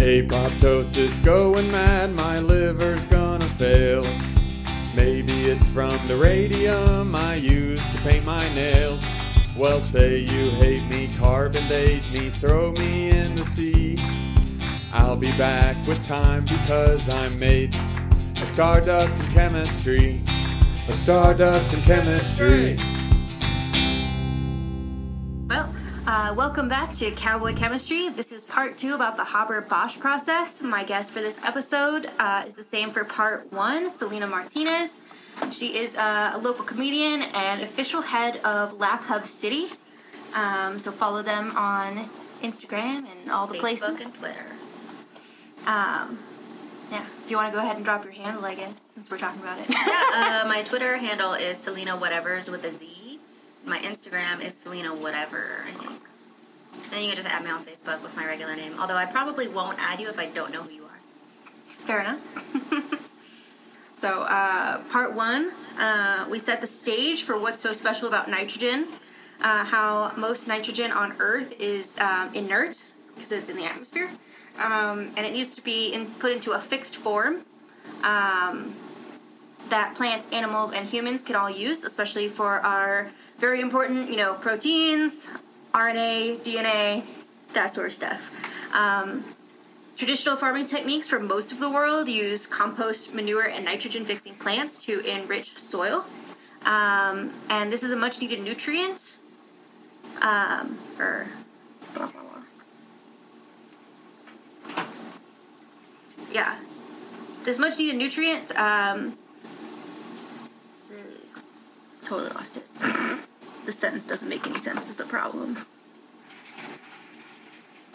Apoptosis going mad, my liver's gonna fail. Maybe it's from the radium I use to paint my nails. Well, say you hate me, carbon date me, throw me in the sea. I'll be back with time because I'm made of stardust and chemistry. Of stardust and chemistry. Uh, welcome back to Cowboy Chemistry. This is part two about the Haber Bosch process. My guest for this episode uh, is the same for part one, Selena Martinez. She is uh, a local comedian and official head of Laugh Hub City. Um, so follow them on Instagram and all the Facebook places. and Twitter. Um, yeah, if you want to go ahead and drop your handle, I guess, since we're talking about it. Yeah, uh, my Twitter handle is Selena Whatevers with a Z. My Instagram is Selena Whatever, I think. Then you can just add me on Facebook with my regular name. Although I probably won't add you if I don't know who you are. Fair enough. so, uh, part one, uh, we set the stage for what's so special about nitrogen, uh, how most nitrogen on Earth is um, inert because it's in the atmosphere, um, and it needs to be in, put into a fixed form um, that plants, animals, and humans can all use, especially for our very important, you know, proteins, RNA, DNA, that sort of stuff. Um, Traditional farming techniques for most of the world use compost, manure, and nitrogen fixing plants to enrich soil. Um, and this is a much needed nutrient. Um, or blah, blah, blah. Yeah. This much needed nutrient. Um, totally lost it. the sentence doesn't make any sense, is a problem.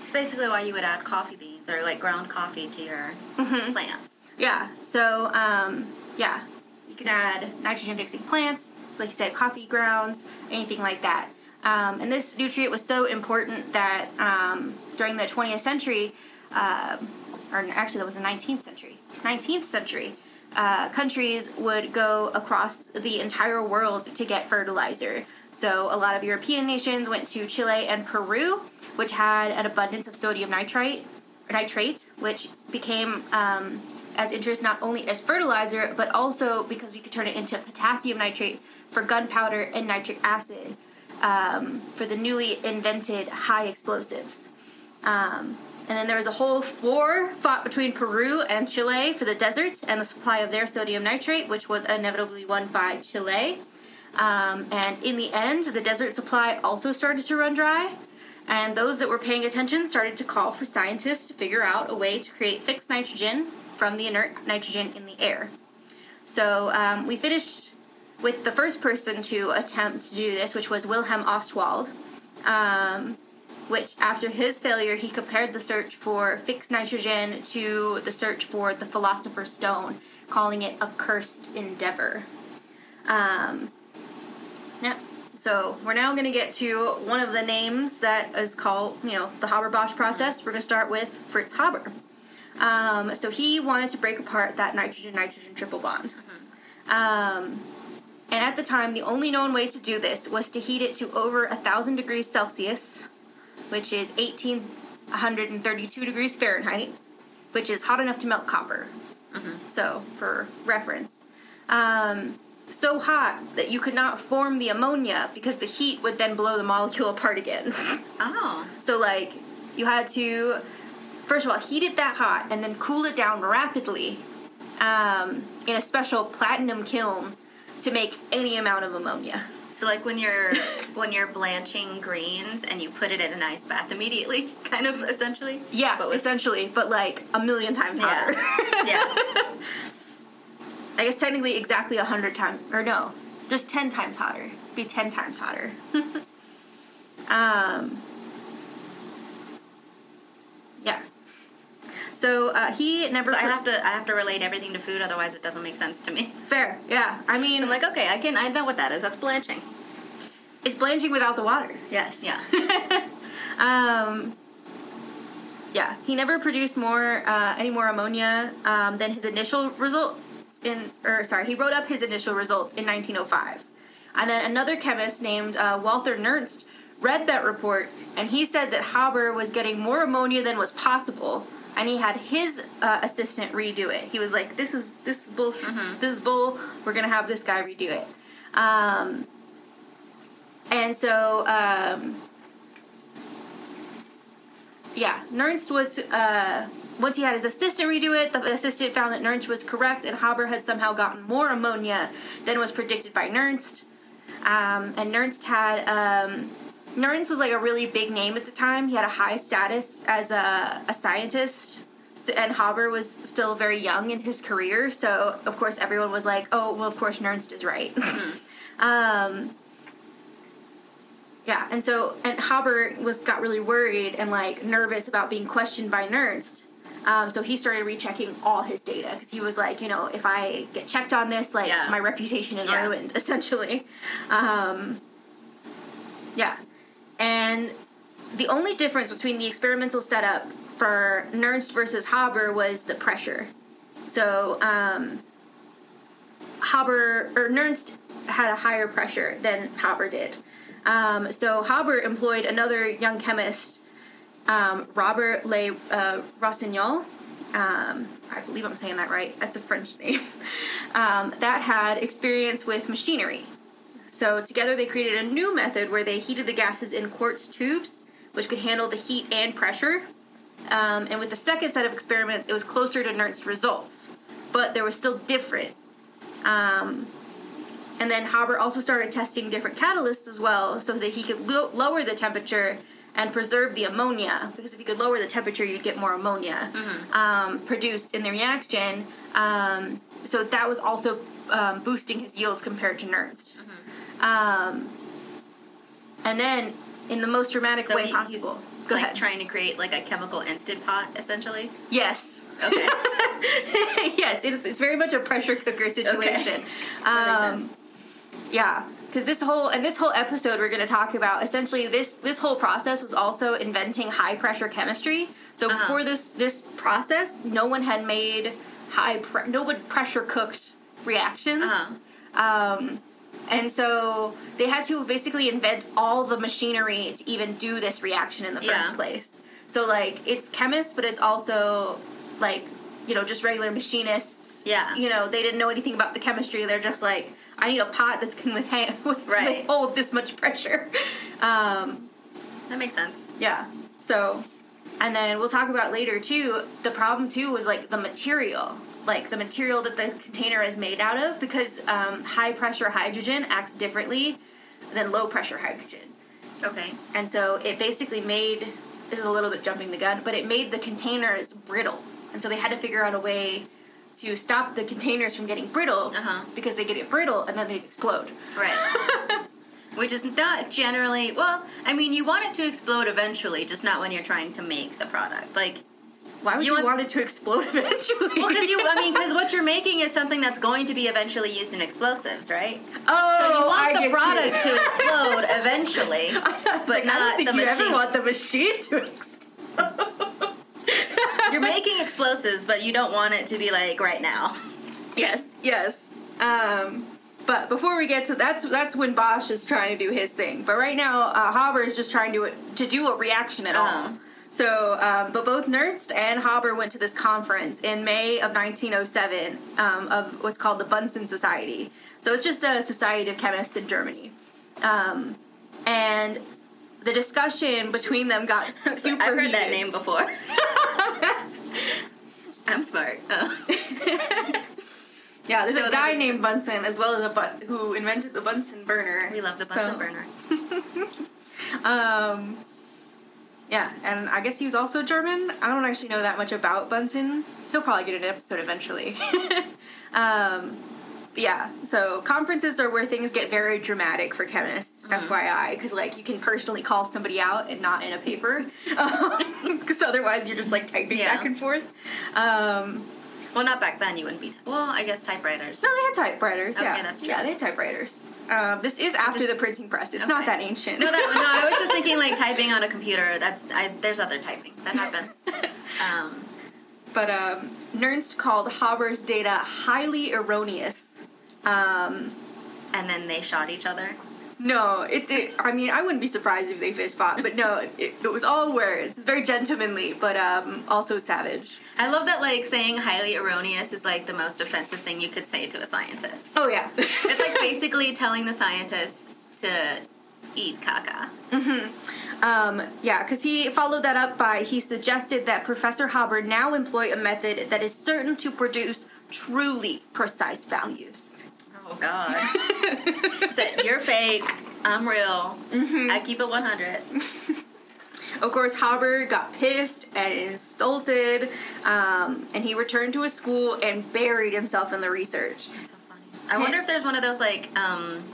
It's basically why you would add coffee beans or like ground coffee to your Mm-hmm. plants. Yeah. So, um, yeah, you can add nitrogen fixing plants, like you said, coffee grounds, anything like that. Um, and this nutrient was so important that um, during the 20th century, um or actually that was the 19th century, 19th century, uh, countries would go across the entire world to get fertilizer. So a lot of European nations went to Chile and Peru, which had an abundance of sodium nitrite, nitrate, which became um, as interest not only as fertilizer, but also because we could turn it into potassium nitrate for gunpowder and nitric acid um, for the newly invented high explosives. Um, and then there was a whole war fought between Peru and Chile for the desert and the supply of their sodium nitrate, which was inevitably won by Chile. Um, and in the end, the desert supply also started to run dry. And those that were paying attention started to call for scientists to figure out a way to create fixed nitrogen from the inert nitrogen in the air. So um, we finished with the first person to attempt to do this, which was Wilhelm Ostwald. Um, which, after his failure, he compared the search for fixed nitrogen to the search for the Philosopher's Stone, calling it a cursed endeavor. Um, yeah. So we're now going to get to one of the names that is called, you know, the Haber-Bosch process. We're going to start with Fritz Haber. Um, so he wanted to break apart that nitrogen-nitrogen triple bond. Um, and at the time, the only known way to do this was to heat it to over a thousand degrees Celsius, which is 1832 degrees Fahrenheit, which is hot enough to melt copper. So, for reference, um, so hot that you could not form the ammonia because the heat would then blow the molecule apart again. Oh. so, like, you had to, first of all, heat it that hot and then cool it down rapidly um, in a special platinum kiln to make any amount of ammonia. So like when you're when you're blanching greens and you put it in an ice bath immediately, kind of essentially. Yeah, But with- essentially, but like a million times hotter. Yeah. I guess technically exactly a hundred times, or no, just ten times hotter. Be ten times hotter. um. Yeah. So uh, he never. So I have to I have to relate everything to food, otherwise it doesn't make sense to me. fair. Yeah. I mean, I'm like, okay, I can I know what that is. That's blanching. it's blanching without the water. Yes. Yeah. Um, yeah, he never produced more uh, any more ammonia um, than his initial results in, or sorry, he wrote up his initial results in 1905, and then another chemist named uh, Walther Nernst read that report, and he said that Haber was getting more ammonia than was possible, and he had his uh, assistant redo it. He was like, "This is this is bull. This is bull. We're gonna have this guy redo it." Um, and so, um, yeah, Nernst was. Uh, once he had his assistant redo it, the assistant found that Nernst was correct, and Haber had somehow gotten more ammonia than was predicted by Nernst. Um, and Nernst had um, Nernst was like a really big name at the time. He had a high status as a, a scientist, so, and Haber was still very young in his career. So of course everyone was like, "Oh, well, of course Nernst is right." um, yeah, and so and Haber was got really worried and like nervous about being questioned by Nernst. Um, so he started rechecking all his data because he was like, you know, if I get checked on this, like Yeah. my reputation is Yeah. ruined, essentially. Um, yeah, and the only difference between the experimental setup for Nernst versus Haber was the pressure. So um, Haber or Nernst had a higher pressure than Haber did. Um, so Haber employed another young chemist, um, Robert Le uh, Rossignol. Um, I believe I'm saying that right. That's a French name. um, that had experience with machinery. So together they created a new method where they heated the gases in quartz tubes, which could handle the heat and pressure. Um, and with the second set of experiments, it was closer to Nernst's results, but they were still different. Um, and then Haber also started testing different catalysts as well, so that he could lo- lower the temperature and preserve the ammonia. Because if you could lower the temperature, you'd get more ammonia um, produced in the reaction. Um, so that was also um, boosting his yields compared to Nernst. Um, and then, in the most dramatic So way he- possible, go like ahead. trying to create like a chemical instant pot, essentially. yes. Okay. yes, it's, it's very much a pressure cooker situation. That Um, yeah, because this whole and this whole episode we're going to talk about essentially this this whole process was also inventing high pressure chemistry. So Uh-huh. before this this process, no one had made high pre- no one pressure cooked reactions. Uh-huh. Um, and so they had to basically invent all the machinery to even do this reaction in the first Yeah. place. So like it's chemists, but it's also like you know just regular machinists. Yeah. You know they didn't know anything about the chemistry. They're just like I need a pot that's can withhand, with, Right. withhold this much pressure. Um, That makes sense. yeah. So, and then we'll talk about later too. The problem too was like the material, like the material that the container is made out of, because um, high pressure hydrogen acts differently than low pressure hydrogen, Okay. and so it basically made this is a little bit jumping the gun, but it made the containers brittle, and so they had to figure out a way to stop the containers from getting brittle Uh-huh. because they get it brittle and then they explode. Right. Which is not generally well. I mean, you want it to explode eventually, just not when you're trying to make the product. Like, Why would You you, want- want it to explode eventually? well, because you, I mean, because what you're making is something that's going to be eventually used in explosives, right? Oh, So you want I the product you. to explode eventually, I but like, I not don't think the you machine. ever want the machine to explode. You're making explosives, but you don't want it to be like right now. yes, yes. Um, but before we get to that's that's when Bosch is trying to do his thing. But right now, uh, Haber is just trying to to do a reaction at Uh-huh. all. So, um, but both Nernst and Haber went to this conference in May of 1907 um, of what's called the Bunsen Society. So it's just a society of chemists in Germany. Um, and the discussion between them got super I've heard that name before. I'm smart. Oh. Yeah, there's So a guy named Bunsen as well as a bun- who invented the Bunsen burner. We love the Bunsen So, burner. Um, yeah, and I guess he was also German. I don't actually know that much about Bunsen. He'll probably get an episode eventually. um, yeah, so conferences are where things get very dramatic for chemists, Mm-hmm. FYI, because like you can personally call somebody out and not in a paper, because otherwise you're just like typing Yeah. back and forth. Um, Well, not back then. You wouldn't be. Well, I guess typewriters. No, they had typewriters. Okay, yeah, that's true. Yeah, they had typewriters. Um, this is after Just- the printing press. It's not that ancient. No, that no. I was just thinking like typing on a computer. That's I, there's other typing that happens. Um, but um, Nernst called Haber's data highly erroneous. Um, and then they shot each other. No, it's. It, I mean, I wouldn't be surprised if they fist fought, but no, it, it was all words. It's very gentlemanly, but um, also savage. I love that like saying highly erroneous is like the most offensive thing you could say to a scientist. Oh yeah, It's like basically telling the scientist to eat caca. Um, yeah, because he followed that up by he suggested that Professor Haber now employ a method that is certain to produce truly precise values. Oh god. Said you're fake. I'm real. I keep it 100. Of course, Haber got pissed and insulted, um, and he returned to his school and buried himself in the research. So funny. I wonder if there's one of those like um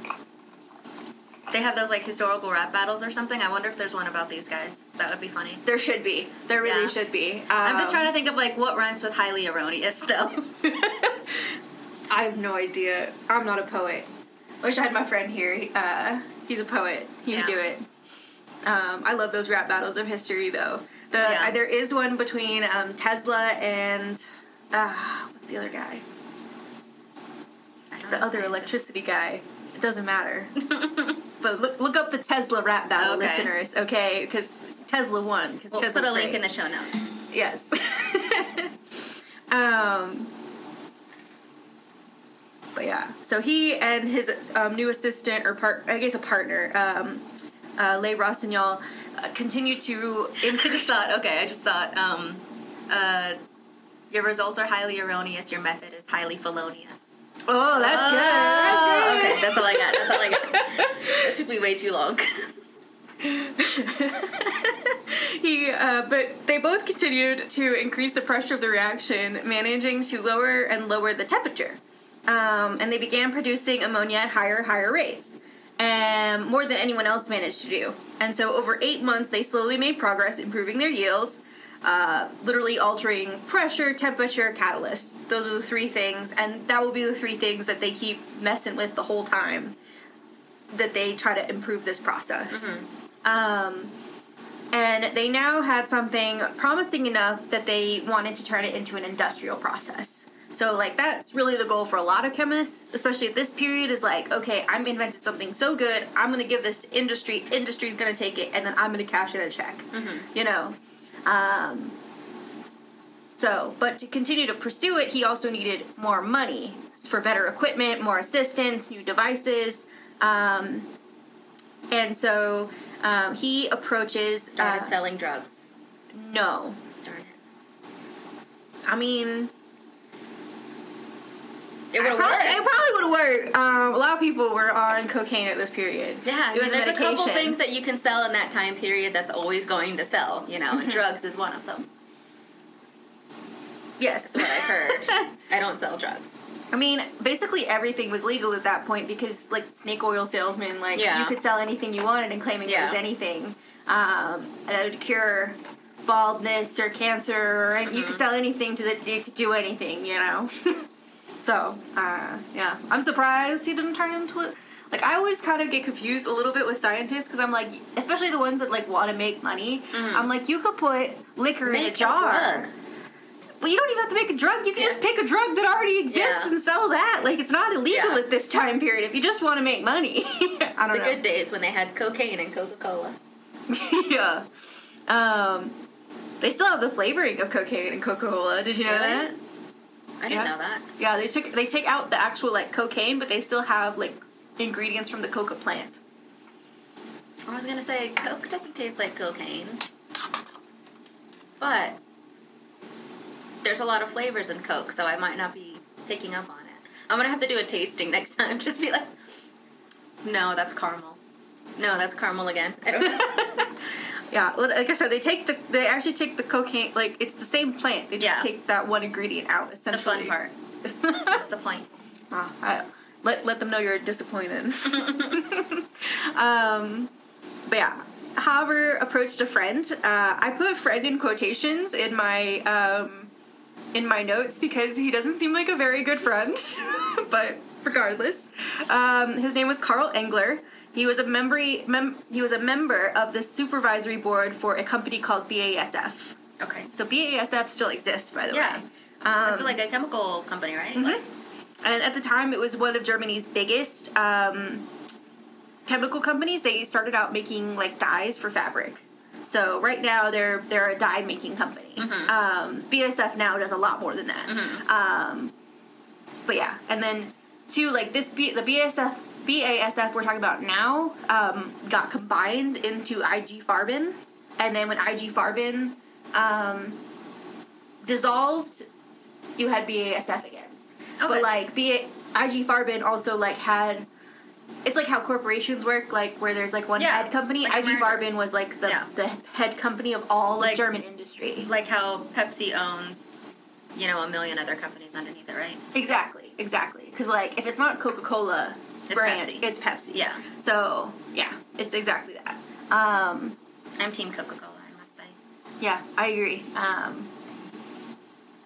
they have those like historical rap battles or something. I wonder if there's one about these guys. That would be funny. There should be. There really Yeah. should be. Um, I'm just trying to think of like what rhymes with highly erroneous though. I have no idea. I'm not a poet. Wish I had my friend here. Uh, he's a poet. He Yeah. do it. Um, I love those rap battles of history, though. The Yeah. uh, there is one between um, Tesla and uh, what's the other guy? The other electricity guy. It doesn't matter. but look look up the Tesla rap battle, Okay. listeners. Okay, because Tesla won. Because We'll Tesla's put a link in the show notes. Yes. um, but yeah, so he and his um, new assistant, or part, I guess a partner, um, uh, Le Rossignol, uh, continued to I just thought, okay, I just thought, um, uh, your results are highly erroneous. Your method is highly felonious. Oh, that's good. That's Oh, good. Okay, that's all I got. That's all I got. that took me way too long. he, uh, but they both continued to increase the pressure of the reaction, managing to lower and lower the temperature. Um, and they began producing ammonia at higher, higher rates, and more than anyone else managed to do. And so, over eight months, they slowly made progress, improving their yields, uh, literally altering pressure, temperature, catalysts. Those are the three things, and that will be the three things that they keep messing with the whole time. That they try to improve this process. Um, and they now had something promising enough that they wanted to turn it into an industrial process. So, like, that's really the goal for a lot of chemists, especially at this period, is like, okay, I'm invented something so good, I'm gonna give this to industry, industry's gonna take it, and then I'm gonna cash in a check. You know? Um, so, but to continue to pursue it, he also needed more money for better equipment, more assistance, new devices. Um, and so um, he approaches. Started uh, selling drugs. no, Darn it. I mean, It it would have worked. it probably would have worked. Um, a lot of people were on cocaine at this period. Yeah, it was there's a couple things that you can sell in that time period that's always going to sell. You know, and drugs is one of them. Yes, That's what I've heard. I don't sell drugs. I mean, basically everything was legal at that point because, like, snake oil salesmen, like, Yeah. you could sell anything you wanted and claiming it was anything. Um, that would cure baldness or cancer, or and Mm-hmm. you could sell anything to that. You could do anything, you know. so, uh, yeah, I'm surprised he didn't turn into it. Like, I always kind of get confused a little bit with scientists because I'm like, especially the ones that like want to make money. I'm like, you could put liquor in a Mm-hmm. Make a jar. drug. Well, you don't even have to make a drug. You can Yeah. just pick a drug that already exists Yeah. and sell that. Like it's not illegal Yeah. at this time period if you just want to make money. I don't The know. good days when they had cocaine and Coca Cola. yeah. Um, they still have the flavoring of cocaine and Coca Cola. Did you know Really? that? I didn't Yeah. know that. Yeah, they took they take out the actual like cocaine, but they still have like ingredients from the coca plant. I was gonna say Coke doesn't taste like cocaine, but there's a lot of flavors in Coke, so I might not be picking up on it. I'm gonna have to do a tasting next time. Just be like, no, that's caramel. No, that's caramel again. I don't know. Yeah, well, like I said, they take the they actually take the cocaine like it's the same plant. They just Yeah. take that one ingredient out. Essentially, the fun part. That's the point. Ah, I, let let them know you're disappointed. um, but yeah, Haber approached a friend. Uh, I put friend in quotations in my um, in my notes because he doesn't seem like a very good friend. but regardless, um, his name was Carl Engler. He was a member. Mem- he was a member of the supervisory board for a company called BASF. Okay. So BASF still exists, by the Yeah. way. Um, It's like a chemical company, right? Like, and at the time it was one of Germany's biggest um, chemical companies, they started out making like dyes for fabric. So right now they're they're a dye making company. Um, BASF now does a lot more than that. Um, but yeah, and then two like this B, the BASF BASF we're talking about now um, got combined into IG Farben, and then when IG Farben um, dissolved, you had BASF again. Okay. But like B IG Farben also like had it's like how corporations work, like where there's like one Yeah, head company. like IG. Farben was like the Yeah. the head company of all Like- like German industry. like how Pepsi owns, you know, a million other companies underneath it, right? Exactly, exactly. Because like if it's not Coca Cola It's brand, Pepsi. it's Pepsi. Yeah. So yeah, it's exactly that. Um, I'm Team Coca Cola, I must say. yeah, I agree. Um,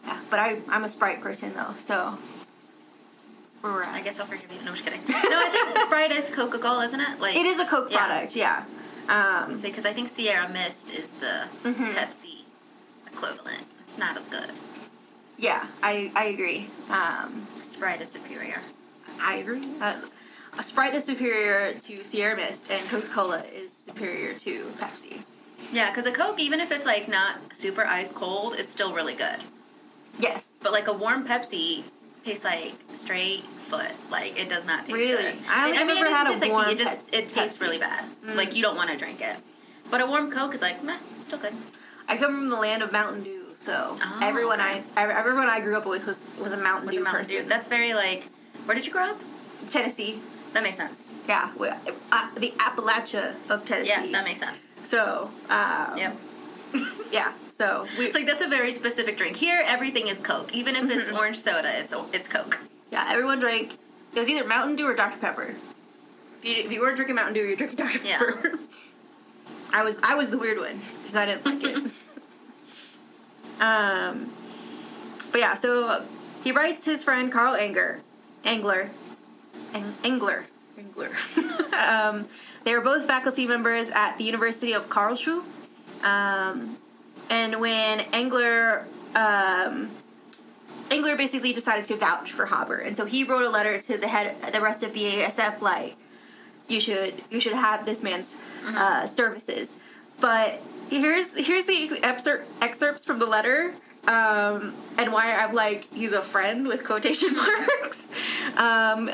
yeah, but I I'm a Sprite person though, so that's where we're at. I guess I'll forgive you. No, I'm just kidding. No, I think Sprite is Coca Cola, isn't it? Like it is a Coke Yeah. product. Yeah. Um, say because I think Sierra Mist is the Mhm. Pepsi equivalent. It's not as good. yeah, I I agree. Um, Sprite is superior. I agree. Uh, Sprite is superior to Sierra Mist, and Coca Cola is superior to Pepsi. Yeah, because a Coke, even if it's like not super ice cold, is still really good. Yes. But like a warm Pepsi tastes like straight foot. Like it does not taste Really? good. I It- think I've it had a taste like it just it tastes Pepsi. really bad. Mm. Like you don't want to drink it. But a warm Coke, it's like meh, it's still good. I come from the land of Mountain Dew, so Oh, everyone okay. I ev- everyone I grew up with was was a Mountain What's Dew a Mountain person. Dew? That's very like. Where did you grow up? Tennessee. That makes sense. Yeah, uh, the Appalachia of Tennessee. Yeah, that makes sense. so. Um, Yep. Yeah. So we. It's like that's a very specific drink. Here, everything is Coke. Even if it's orange soda, it's it's Coke. yeah, everyone drank. It was either Mountain Dew or Dr Pepper. If you if you weren't drinking Mountain Dew, you're drinking Dr Pepper. Yeah. I was I was the weird one because I didn't like it. um, but yeah, so he writes his friend Carl Anger, Angler, Ang- Angler, Angler. um, they were both faculty members at the University of Karlsruhe. Um, and when Angler um, Engler basically decided to vouch for Haber, and so he wrote a letter to the head, the rest of BASF, like, you should, you should have this man's uh, services. But here's here's the excerpt, excerpts from the letter, um, and why I'm like he's a friend with quotation marks. Um,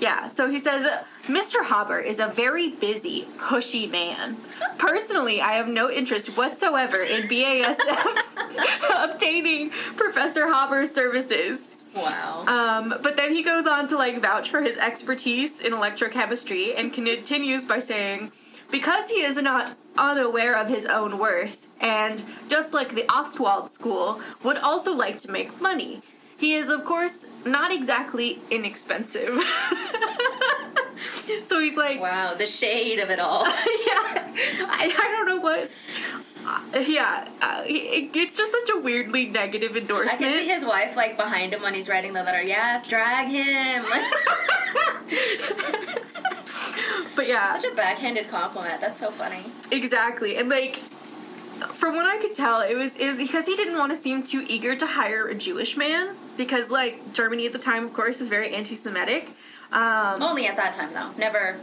yeah, so he says, Mr. Haber is a very busy, pushy man. Personally, I have no interest whatsoever in BASF's obtaining Professor Haber's services. Wow. Um, but then he goes on to like vouch for his expertise in electrochemistry and continues by saying, because he is not unaware of his own worth, and just like the Ostwald School, would also like to make money. He is, of course, not exactly inexpensive. so he's like, wow, the shade of it all. yeah, I, I don't know what. Uh, yeah, uh, he, it's just such a weirdly negative endorsement. I can see his wife like behind him when he's writing the letter. Yes, drag him. but yeah, Such a backhanded compliment. That's so funny. Exactly. And like from what I could tell, it was it was because he didn't want to seem too eager to hire a Jewish man because like Germany at the time of course is very anti-Semitic. Um, Only at that time though. Never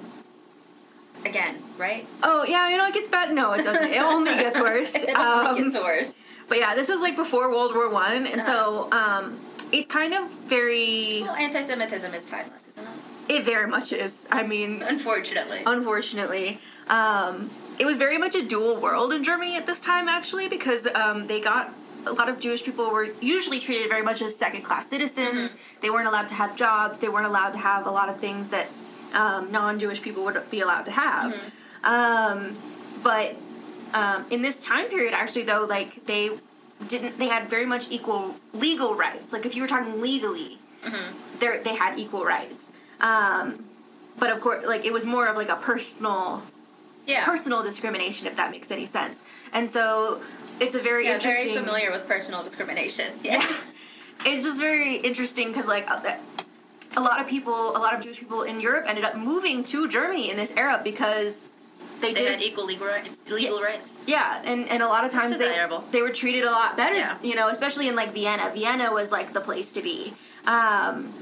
again, right? oh yeah, you know it gets bad. No, it doesn't. It only gets worse. it Um, only gets worse. But yeah, this is like before World War One, and Uh-huh. so um, it's kind of very. Well, anti-Semitism is timeless, isn't it? It very much is. I mean, Unfortunately. unfortunately. Um, it was very much a dual world in Germany at this time, actually, because um, they got a lot of Jewish people were usually treated very much as second class citizens. Mm-hmm. They weren't allowed to have jobs. They weren't allowed to have a lot of things that um, non Jewish people would be allowed to have. Mm-hmm. Um, but um, in this time period, actually, though, like they didn't, they had very much equal legal rights. Like if you were talking legally, Mm-hmm. they they had equal rights. Um, but of course, like it was more of like a personal yeah. personal discrimination, if that makes any sense. And so it's a very yeah, interesting. very familiar with personal discrimination. Yeah. It's just very interesting because like uh, a lot of people, a lot of Jewish people in Europe ended up moving to Germany in this era because they, They did. had equal legal rights. Legal rights. yeah, and, and a lot of times they, they were treated a lot better, Yeah. you know, especially in like Vienna. Vienna was like the place to be. Um,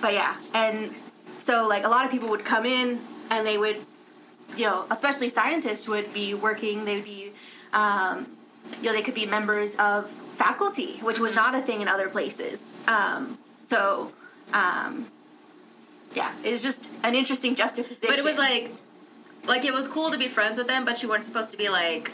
but yeah, and so like a lot of people would come in and they would, you know, especially scientists would be working. They would be, um, you know, they could be members of faculty, which was not a thing in other places. Um, so, um, yeah, it was just an interesting juxtaposition. But it was like, like it was cool to be friends with them, but you weren't supposed to be like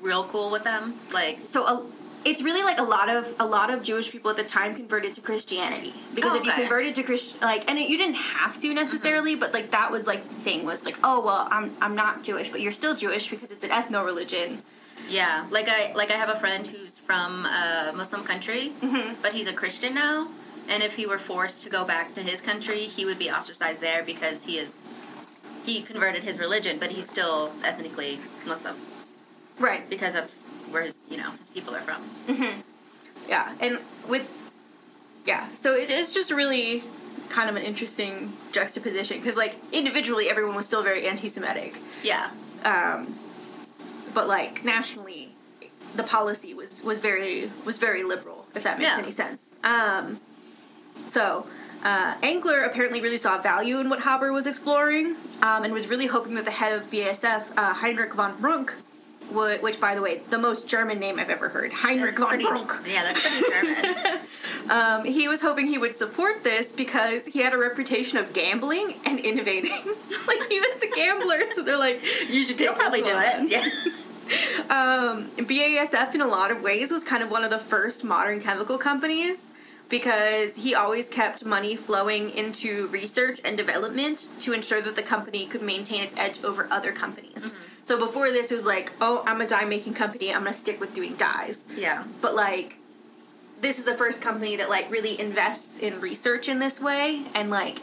real cool with them. Like, so a, it's really like a lot of a lot of Jewish people at the time converted to Christianity. Because Oh, if you converted to Christ like and it, you didn't have to necessarily mm-hmm. but like that was like the thing was like oh well I'm I'm not Jewish but you're still Jewish because it's an ethno religion. Yeah, like I like I have a friend who's from a Muslim country, mm-hmm. but he's a Christian now. And if he were forced to go back to his country, he would be ostracized there because he is he converted his religion, but he's still ethnically Muslim. Right. Because that's where his you know his people are from. yeah and with yeah so it, it's just really kind of an interesting juxtaposition because like individually everyone was still very anti-Semitic Yeah, um, but like nationally, the policy was was very was very liberal. If that makes Yeah. any sense. Um, so. Uh, Angler apparently really saw value in what Haber was exploring, um, and was really hoping that the head of BASF, uh, Heinrich von Brunck, which by the way, the most German name I've ever heard, Heinrich that's von pretty. Brunck. Yeah, that's pretty German. Um, he was hoping he would support this because he had a reputation of gambling and innovating. like he was a gambler, so they're like, you should take He'll probably do one." it. Yeah. Um, BASF, in a lot of ways, was kind of one of the first modern chemical companies because he always kept money flowing into research and development to ensure that the company could maintain its edge over other companies. So before this, it was like, oh, I'm a dye making company, I'm gonna stick with doing dyes. Yeah. But like, this is the first company that like really invests in research in this way and like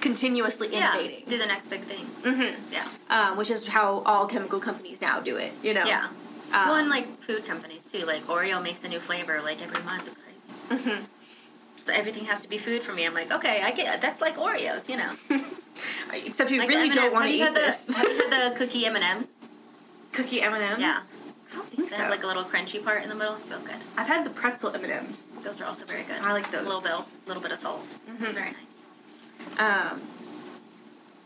continuously Yeah. innovating. Do the next big thing. Mm-hmm. Yeah. Um, which is how all chemical companies now do it. You know. Yeah. Um, well, and like food companies too. Like Oreo makes a new flavor like every month. It's crazy. Mhm. So everything has to be food for me. I'm like, okay, I get that's like Oreos, you know. Except you Like really don't want to eat had this. The, have you had the cookie M and M's? Cookie M and M's. Yeah. I don't think They so. have like a little crunchy part in the middle. It's so good. I've had the pretzel M and M's. Those are also very good. I like those. A little bit, of, little bit of salt. Mhm. Very nice. Um,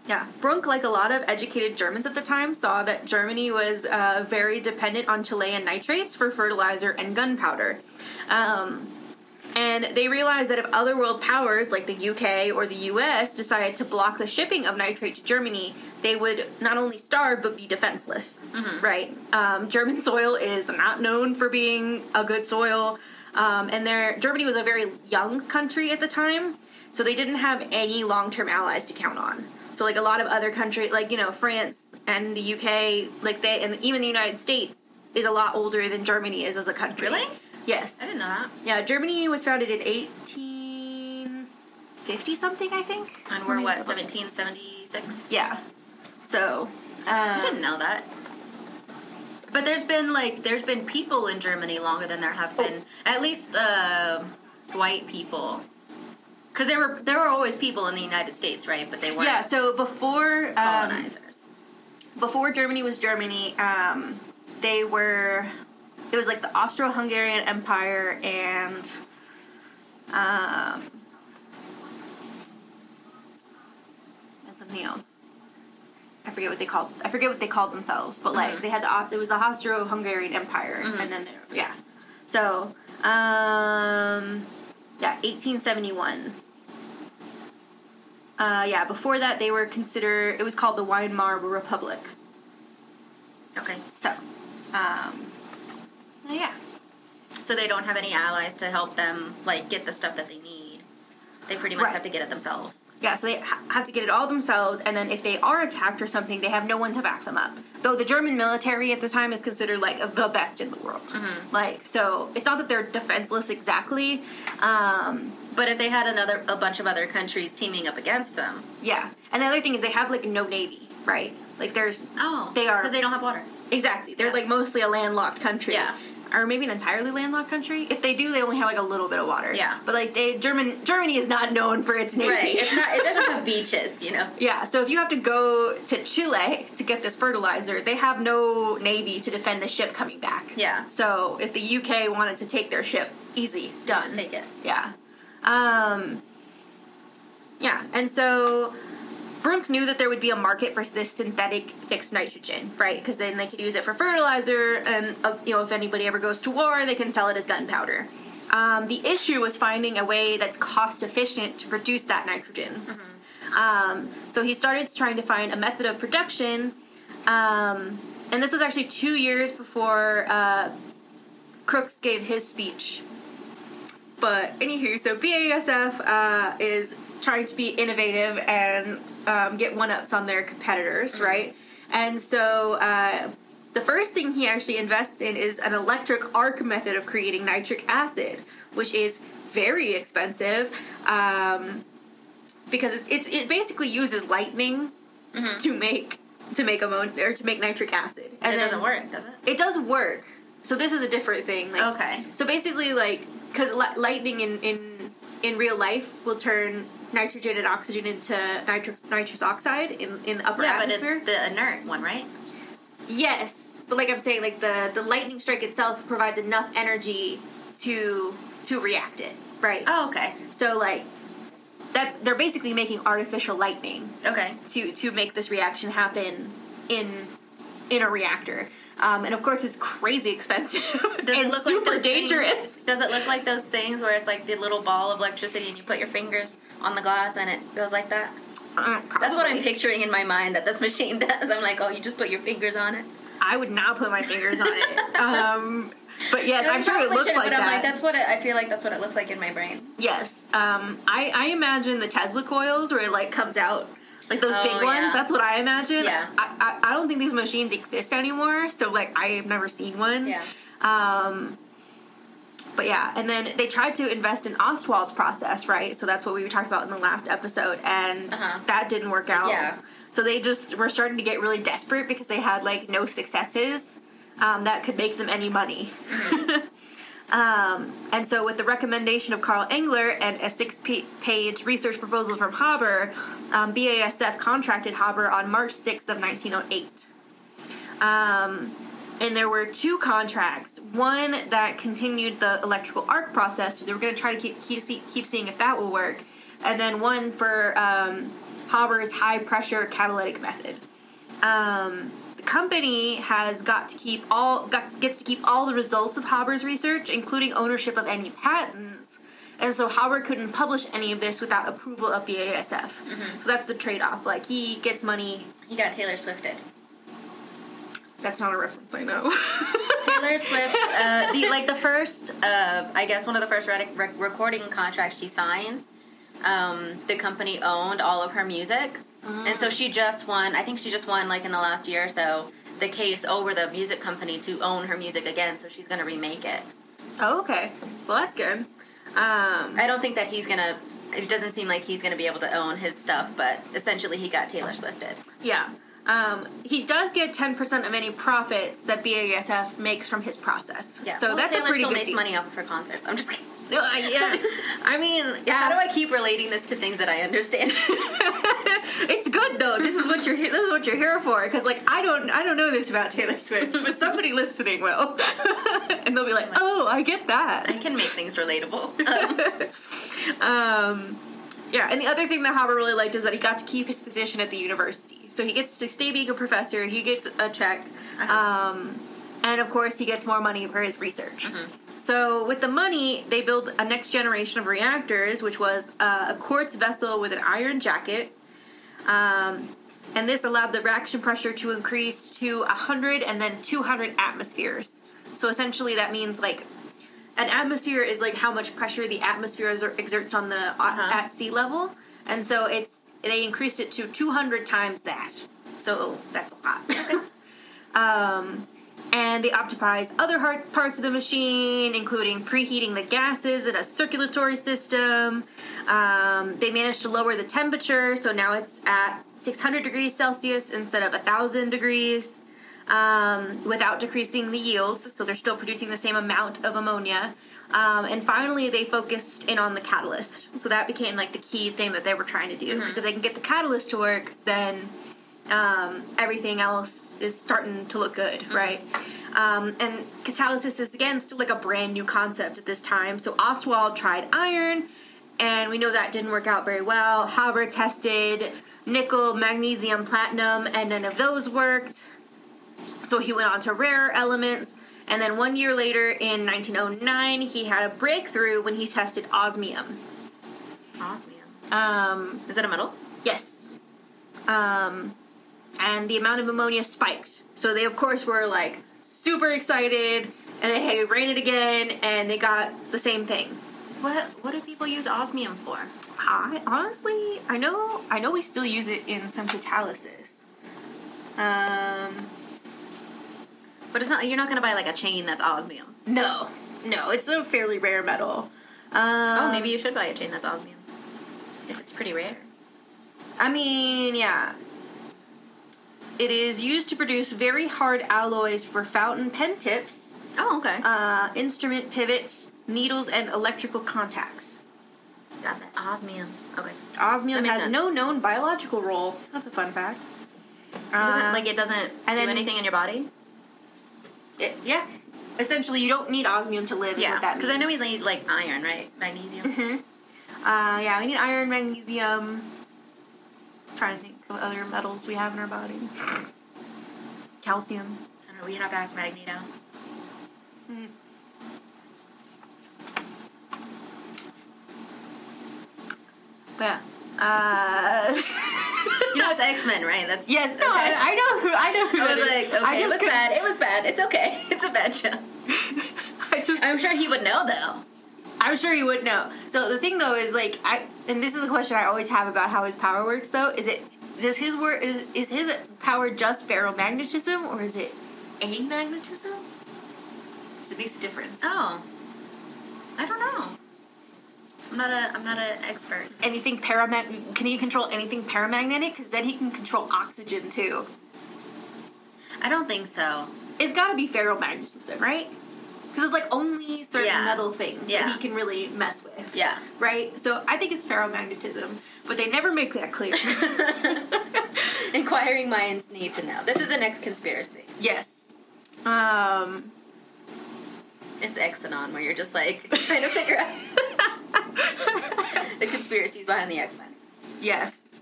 yeah, Brunck, like a lot of educated Germans at the time, saw that Germany was uh, very dependent on Chilean nitrates for fertilizer and gunpowder. Um, and they realized that if other world powers like the UK or the US decided to block the shipping of nitrate to Germany, they would not only starve but be defenseless. Right? Um, German soil is not known for being a good soil, um, and their Germany was a very young country at the time, so they didn't have any long-term allies to count on. So like a lot of other countries, like you know France and the UK, like they and even the United States is a lot older than Germany is as a country. Really? Yes. I didn't know that. Yeah, Germany was founded in 1850 something, I think. And we're what, 1776? Yeah. So, I didn't um, know that. But there's been like there's been people in Germany longer than there have Oh. been at least uh, white people. Because there were there were always people in the United States, right? But they weren't yeah. So before um, colonizers. before Germany was Germany, um, they were. It was like the Austro-Hungarian Empire and. Um, and something else. I forget what they called. I forget what they called themselves, but like Mhm. they had the it was the Austro-Hungarian Empire, Mhm. and then yeah. So, um, yeah, eighteen seventy one. Uh, yeah, before that they were considered. It was called the Weimar Republic. Okay. So, um, yeah. So they don't have any allies to help them like get the stuff that they need. They pretty much Right. have to get it themselves. Yeah, so they ha- have to get it all themselves, and then if they are attacked or something, they have no one to back them up. Though the German military at the time is considered like the best in the world. Mhm. Like, so it's not that they're defenseless exactly. Um, But if they had another a bunch of other countries teaming up against them, yeah, and the other thing is they have like no navy, right? Like, there's oh, They are- because they don't have water. exactly they're Yeah. like mostly a landlocked country. Yeah. Or maybe an entirely landlocked country. If they do, they only have like a little bit of water. Yeah. But like they German Germany is not known for its navy. Right. It's not. It doesn't have beaches, you know. Yeah, so if you have to go to Chile to get this fertilizer, they have no navy to defend the ship coming back. Yeah. So if the UK wanted to take their ship, easy, done. Just take it. Yeah. Um Yeah, and so Brunck knew that there would be a market for this synthetic fixed nitrogen, right? Because then they could use it for fertilizer, and uh, you know, if anybody ever goes to war, they can sell it as gunpowder. Um, the issue was finding a way that's cost efficient to produce that nitrogen. Um, so he started trying to find a method of production, um, and this was actually two years before uh, Crookes gave his speech. But anywho, so BASF uh, is trying to be innovative and um, get one ups on their competitors, right? And so uh, the first thing he actually invests in is an electric arc method of creating nitric acid, which is very expensive um, because it's, it's, it basically uses lightning to make to make ammonia or to make nitric acid, And it then- doesn't work, does it? It does work. So this is a different thing. Like, Okay. So basically, like, because li- lightning in, in in real life will turn nitrogen and oxygen into nitrous nitrous oxide in in the upper Yeah, but it's the inert one, right? yes, but like I'm saying, like the the lightning strike itself provides enough energy to to react it, right? Oh, okay. So like that's they're basically making artificial lightning Okay. to to make this reaction happen in in a reactor. Um, and of course, it's crazy expensive Does and it look super like dangerous. Things, does it look like those things where it's like the little ball of electricity and you put your fingers on the glass and it goes like that? Uh, That's what I'm picturing in my mind that this machine does. I'm like, oh, you just put your fingers on it. I would not put my fingers on it. Um, but yes, I'm sure it looks like but that. I'm like, that's what it, I feel like. That's what it looks like in my brain. yes, um, I, I imagine the Tesla coils where it like comes out. Like those Oh, big ones, that's what I imagine. Yeah. I, I, I don't think these machines exist anymore, so like I've never seen one. Yeah. Um, but yeah, and then they tried to invest in Ostwald's process, right? So that's what we talked about in the last episode, and Uh-huh. that didn't work out. Yeah. So they just were starting to get really desperate because they had like no successes um, that could make them any money. um, and so, with the recommendation of Carl Engler and a six-page research proposal from Haber, um, BASF contracted Haber on March 6th of 1908. Um, and there were two contracts. One that continued the electrical arc process. They were going to try to keep keep, see, keep seeing if that will work, and then one for um, Haber's high pressure catalytic method. Um, company has got to keep all got gets to keep all the results of Haber's research, including ownership of any patents. And so Haber couldn't publish any of this without approval of BASF. So that's the trade-off. Like he gets money. He got Taylor Swifted. That's not a reference, I know. Taylor Swift, uh, the like the first, uh, I guess one of the first rec- rec- recording contracts she signed. Um, the company owned all of her music, and so she just won. I think she just won like in the last year or so the case over the music company to own her music again. So she's gonna remake it. Oh, okay. Well, that's good. Um, I don't think that he's gonna. It doesn't seem like he's gonna be able to own his stuff, but essentially he got Taylor Swifted. yeah. Um, he does get 10% of any profits that BASF makes from his process. Yeah. So Well, that's Taylor a pretty still good makes deal. money off of her concerts. I'm just kidding. No, I- yeah. I mean, yeah. How do I keep relating this to things that I understand? it's good though. This is what you're this is what you're here for because like I don't I don't know this about Taylor Swift, but somebody listening will. and they'll be like, "Oh, I get that. I can make things relatable. Um, Um yeah, and the other thing that Haber really liked is that he got to keep his position at the university. So he gets to stay being a professor, he gets a check, um, and of course, he gets more money for his research. So, with the money, they build a next generation of reactors, which was uh, a quartz vessel with an iron jacket. Um, and this allowed the reaction pressure to increase to 100 and then 200 atmospheres. So, essentially, that means like an atmosphere is like how much pressure the atmosphere exerts on the uh, at sea level, and so it's they increased it to 200 times that. So that's a lot. um, and they optimize other hard parts of the machine, including preheating the gases in a circulatory system. Um, they managed to lower the temperature, so now it's at 600 degrees Celsius instead of 1,000 degrees um, without decreasing the yields, so they're still producing the same amount of ammonia. Um, and finally, they focused in on the catalyst. So that became like the key thing that they were trying to do. Because if they can get the catalyst to work, then um, everything else is starting to look good, right? Um, and catalysis is again still like a brand new concept at this time. So Ostwald tried iron, and we know that didn't work out very well. Haber tested nickel, magnesium, platinum, and none of those worked. So he went on to rare elements. And then one year later, in 1909, he had a breakthrough when he tested osmium. Osmium. Um, Is that a metal? yes. Um, and the amount of ammonia spiked. So they, of course, were like super excited, and they ran it again, and they got the same thing. What What do people use osmium for? I honestly, I know, I know we still use it in some catalysis. Um, But it's not. You're not gonna buy like a chain that's osmium. no, no, it's a fairly rare metal. Um, oh, maybe you should buy a chain that's osmium. If it's pretty rare. I mean, yeah. It is used to produce very hard alloys for fountain pen tips, Oh, okay. uh, instrument pivots, needles, and electrical contacts. Got that osmium. Okay. Osmium has sense. no known biological role. That's a fun fact. It Uh, like it doesn't and do then- anything in your body. it- yeah. Essentially, you don't need osmium to live. Yeah, because I know we need like iron, right? Magnesium. Mhm. Uh, yeah, we need iron, magnesium. trying to think of other metals we have in our body. Calcium. I don't know. We'd have to ask Magneto. But yeah. Uh, You know it's X Men, right? That's yes, no, okay. I, I know who I know who I was is. like, okay, I it was couldn't- bad. It was bad. It's okay. It's a bad show. I just I'm sure he would know though. I'm sure he would know. So the thing though is like I and this is a question I always have about how his power works though. Is it does his work is, is his power just ferromagnetism or is it a magnetism? Does it makes a difference. Oh, I don't know. I'm not a. I'm not an expert. Anything paramag can he control anything paramagnetic? Because then he can control oxygen too. I don't think so. It's got to be ferromagnetism, right? Because it's like only certain Yeah. metal things Yeah. that he can really mess with. Yeah. Right? So I think it's ferromagnetism, but they never make that clear. Inquiring minds need to know. This is the next conspiracy. yes. Um, It's Exanon, where you're just like trying to figure out the conspiracies behind the X Men. yes.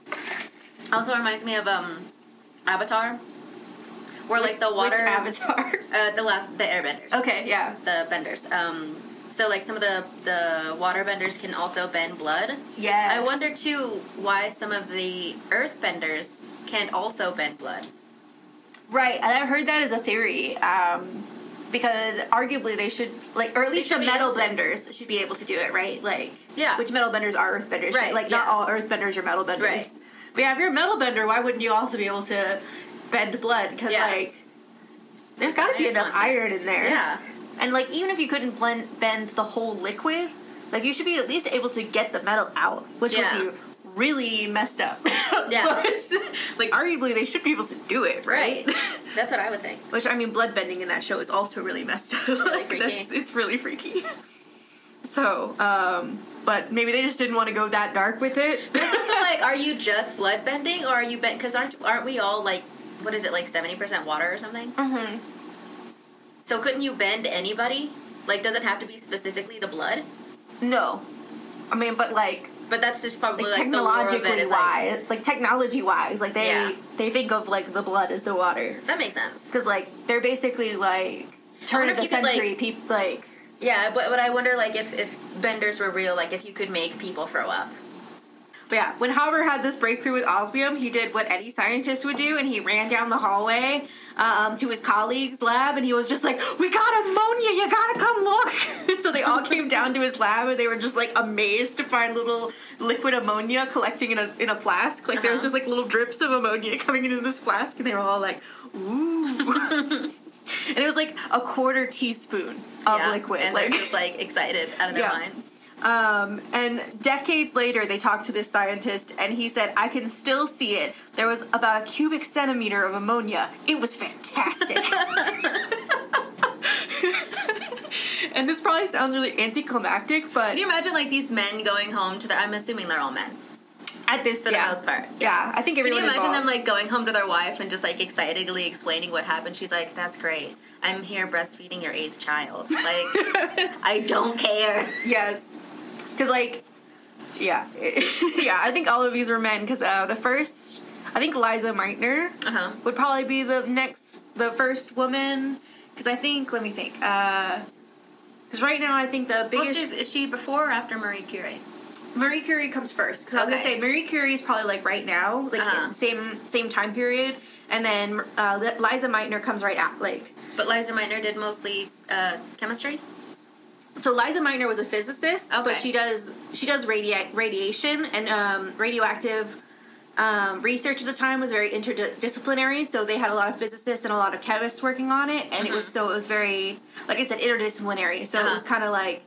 Also reminds me of um, Avatar, where like the water. Which avatar? Uh, the last, the Airbenders. okay, yeah. The benders. Um, so like some of the the water benders can also bend blood. Yes. I wonder too why some of the earth benders can't also bend blood. Right, and I heard that as a theory. Um, because arguably they should like, or at least the metal able to. benders should be able to do it, right? Like, Yeah. which metal benders are earth benders? Right, Like, not all earth benders are metal benders. Right. But yeah, if you're a metal bender, why wouldn't you also be able to bend blood? Because Yeah. like, there's got to be enough content. iron in there. Yeah. And like, even if you couldn't blend bend the whole liquid, like you should be at least able to get the metal out, which Yeah. would be really messed up. Yeah. Like arguably they should be able to do it, right? Right. That's what I would think. Which I mean, blood bending in that show is also really messed up. like, freaky. that's- it's really freaky. So, um, but maybe they just didn't want to go that dark with it. But it's also like, are you just blood bending, or are you bent? Because aren't aren't we all like, what is it like seventy percent water or something? hmm So couldn't you bend anybody? Like, does it have to be specifically the blood? No, I mean, but like, But that's just probably like like, the lore of it technologically is, like, wise, like, technology wise, like they Yeah. they think of like the blood as the water that makes sense. because like they're basically like turn of the could, like- century people like. Yeah, but but I wonder like if if benders were real, like if you could make people throw up. But yeah, when Haber had this breakthrough with osmium, he did what any scientist would do, and he ran down the hallway um, to his colleague's lab, and he was just like, "We got ammonia! You gotta come look!" and so they all came down to his lab, and they were just like amazed to find little liquid ammonia collecting in a in a flask. Like there was Uh-huh. just like little drips of ammonia coming into this flask, and they were all like, "Ooh!" and it was like a quarter teaspoon of yeah, liquid, and like they're just like excited out of their Yeah. minds. Um, and decades later, they talked to this scientist, and he said, I can still see it. There was about a cubic centimeter of ammonia. It was fantastic. and this probably sounds really anticlimactic, but Can you imagine like these men going home to their? I'm assuming they're all men at this for yeah, the most part. yeah, I think Can you imagine them like going home to their wife and just like excitedly explaining what happened? She's like, "That's great. I'm here breastfeeding your eighth child. Like, I don't care." Yes. Because, like, yeah, yeah. I think all of these were men because uh, the first, I think Lise Meitner Uh huh. would probably be the next, the first woman. Because I think, let me think. Because right now, I think the biggest she's, is she before or after Marie Curie? Marie Curie comes first. Because I was gonna say Marie Curie is probably like right now, like Uh-huh. same same time period, and then uh, Lise Meitner comes right at like. But Lise Meitner did mostly uh, chemistry. So Lise Meitner was a physicist, but she does she does radia- radiation and um, radioactive um, research at the time was very interdisciplinary. So they had a lot of physicists and a lot of chemists working on it, and it was so it was very like I said interdisciplinary. So it Uh-huh. was kind of like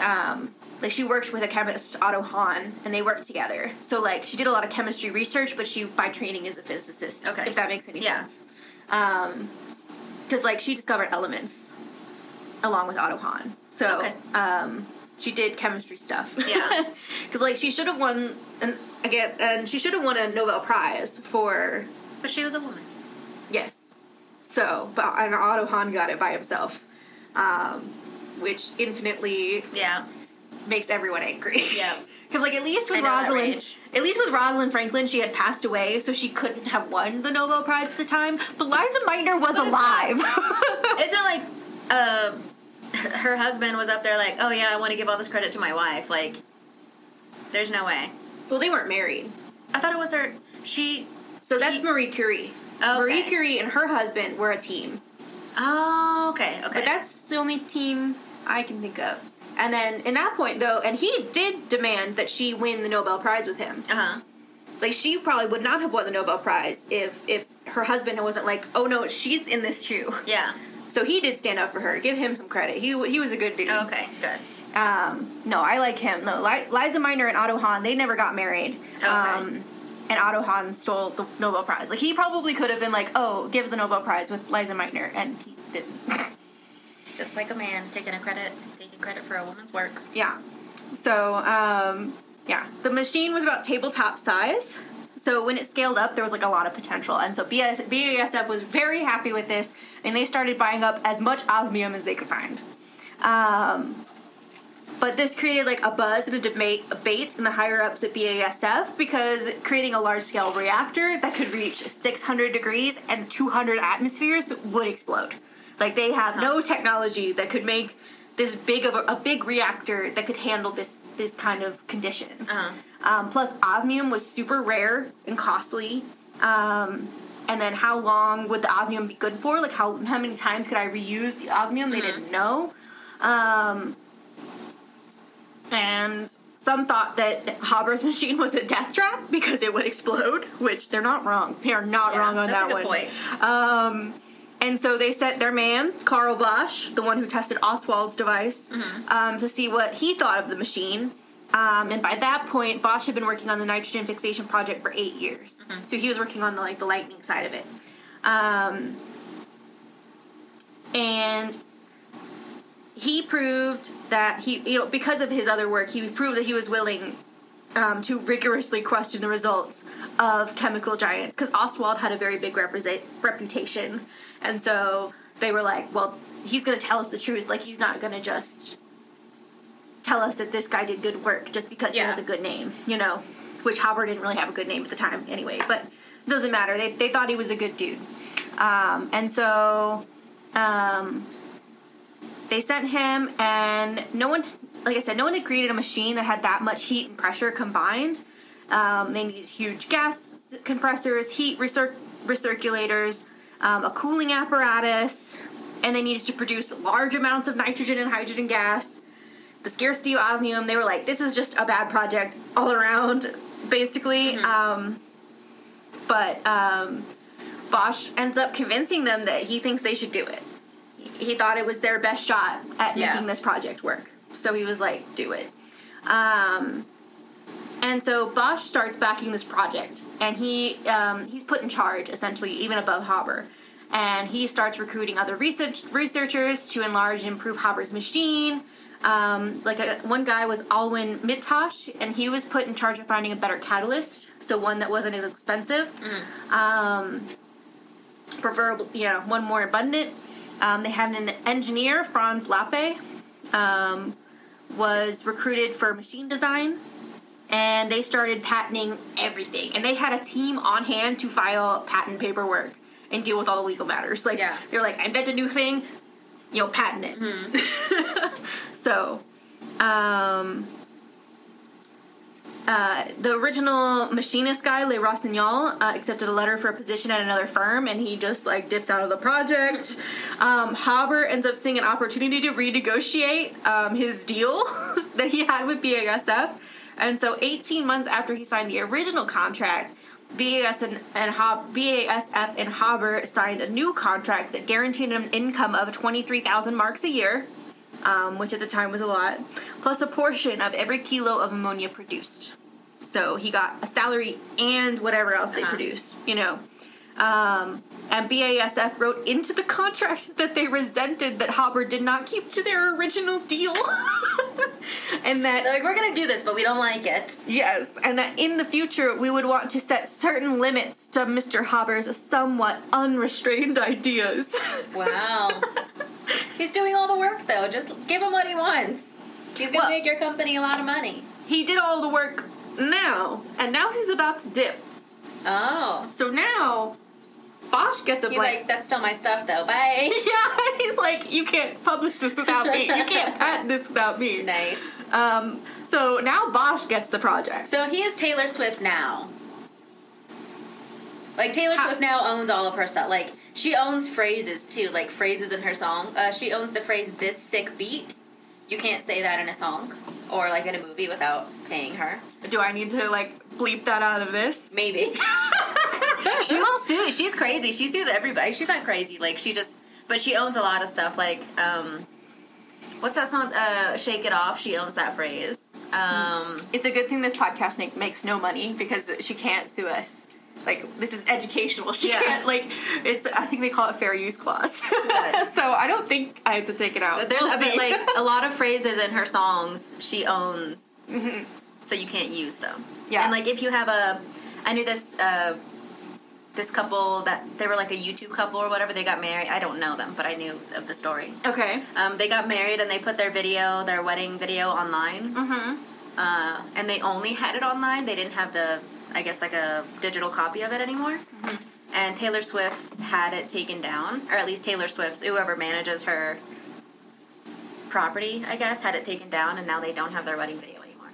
um, like she worked with a chemist Otto Hahn, and they worked together. So like she did a lot of chemistry research, but she by training is a physicist. Okay. if that makes any Yeah. sense. Um, because like she discovered elements along with Otto Hahn. So Okay. um, she did chemistry stuff. Yeah. Because like she should have won, and again, and she should have won a Nobel Prize for But she was a woman. yes. So, but and Otto Hahn got it by himself, um, which infinitely Yeah. makes everyone angry. Yeah. Because like at least with I know that Rosalind, at least with Rosalind Franklin, she had passed away, so she couldn't have won the Nobel Prize at the time. But Lise Meitner was is alive. It's not like uh, her husband was up there like, oh yeah, I want to give all this credit to my wife. Like, there's no way. well, they weren't married. I thought it was her. She. So that's He- Marie Curie. Okay. Marie Curie and her husband were a team. Oh, okay, okay. But that's the only team I can think of. And then in that point though, and he did demand that she win the Nobel Prize with him. Uh huh. Like she probably would not have won the Nobel Prize if if her husband wasn't like, "Oh no, she's in this too." Yeah. So he did stand up for her. Give him some credit. He he was a good dude. Okay. Good. Um, no, I like him. No, Lise Meitner and Otto Hahn, they never got married. Okay. Um, and Otto Hahn stole the Nobel Prize. Like he probably could have been like, "Oh, give the Nobel Prize with Liza Meitner," and he didn't. Just like a man taking a credit, taking credit for a woman's work. yeah. So, um, yeah, the machine was about tabletop size. So when it scaled up, there was like a lot of potential, and so BAS- BASF was very happy with this, and they started buying up as much osmium as they could find. Um, but this created like a buzz and a debate, a debate in the higher ups at BASF because creating a large scale reactor that could reach 600 degrees and 200 atmospheres would explode. Like they have no technology that could make this big of a, a big reactor that could handle this this kind of conditions. Uh-huh. Um, plus, osmium was super rare and costly. Um, and then, how long would the osmium be good for? Like, how how many times could I reuse the osmium? They didn't know. Um, and some thought that Haber's machine was a death trap because it would explode, which they're not wrong. They are not Yeah, wrong on that's that a good one. point. Um, and so they sent their man, Carl Bosch, the one who tested Ostwald's device, Mm-hmm. um, to see what he thought of the machine. Um, and by that point, Bosch had been working on the nitrogen fixation project for eight years. Mm-hmm. So he was working on the like the lightning side of it. Um, and he proved that he, you know, because of his other work, he proved that he was willing um, to rigorously question the results of chemical giants because Ostwald had a very big represent- reputation, and so they were like, "Well, he's going to tell us the truth. Like he's not going to just tell us that this guy did good work just because he has a good name, you know." Which Haber didn't really have a good name at the time, anyway. But it doesn't matter. They they thought he was a good dude, um, and so. Um, they sent him and no one like i said no one had created a machine that had that much heat and pressure combined. Um, they needed huge gas compressors heat recir- recirculators um, a cooling apparatus and they needed to produce large amounts of nitrogen and hydrogen gas. The scarcity of osmium they were like this is just a bad project all around basically. Um, but um, bosch ends up convincing them that he thinks they should do it. He thought it was their best shot at Yeah. making this project work. So he was like, do it. Um, and so Bosch starts backing this project, and he um, he's put in charge essentially, even above Haber. And he starts recruiting other research researchers to enlarge and improve Haber's machine. Um, like a, one guy was Alwin Mittasch, and he was put in charge of finding a better catalyst, so one that wasn't as expensive. Um, preferably, you know, one more abundant. Um, they had an engineer, Franz Lappe, um, was recruited for machine design, and they started patenting everything. And they had a team on hand to file patent paperwork and deal with all the legal matters. Like Yeah. they're like, I invent a new thing, you know, patent it. Mm-hmm. so, um, uh, the original machinist guy, Le Rossignol, uh, accepted a letter for a position at another firm, and he just like dips out of the project. Um, Haber ends up seeing an opportunity to renegotiate um, his deal that he had with BASF, and so 18 months after he signed the original contract. BAS and, and Hob, BASF and Haber signed a new contract that guaranteed him an income of 23,000 marks a year, um, which at the time was a lot, plus a portion of every kilo of ammonia produced. So he got a salary and whatever else they Uh-huh. produced, you know. Um, and BASF wrote into the contract that they resented that Haber did not keep to their original deal. and that They're like, we're gonna do this, but we don't like it. Yes, and that in the future we would want to set certain limits to Mr. Haber's somewhat unrestrained ideas. Wow. He's doing all the work though. Just give him what he wants. He's gonna Well- make your company a lot of money. he did all the work now, and now he's about to dip. Oh. So now Bosch gets a He's blank. like, that's still my stuff though. Bye. yeah, he's like, you can't publish this without me. You can't patent this without me. nice. Um, so now Bosch gets the project. So he is Taylor Swift now. Like Taylor How- Swift now owns all of her stuff. Like she owns phrases too, like phrases in her song. Uh, she owns the phrase "this sick beat." You can't say that in a song or like in a movie without paying her. Do I need to like bleep that out of this? Maybe she will sue. She's crazy. She sues everybody. She's not crazy. Like she just, but she owns a lot of stuff. Like um, what's that song? Uh, "Shake It Off." She owns that phrase. Um, It's a good thing this podcast make, makes no money because she can't sue us. Like this is educational. She Yeah. can't like it's. I think they call it fair use clause. So I don't think I have to take it out. But there's We'll a bit, like a lot of phrases in her songs she owns, so you can't use them. Yeah. and like if you have a, I knew this uh, this couple that they were like a YouTube couple or whatever. They got married. I don't know them, but I knew of the story. okay. Um, they got married and they put their video, their wedding video, online. Mm-hmm. Uh, and they only had it online. They didn't have the, I guess, like a digital copy of it anymore. Mm-hmm. And Taylor Swift had it taken down, or at least Taylor Swift's whoever manages her property, I guess, had it taken down, and now they don't have their wedding video anymore.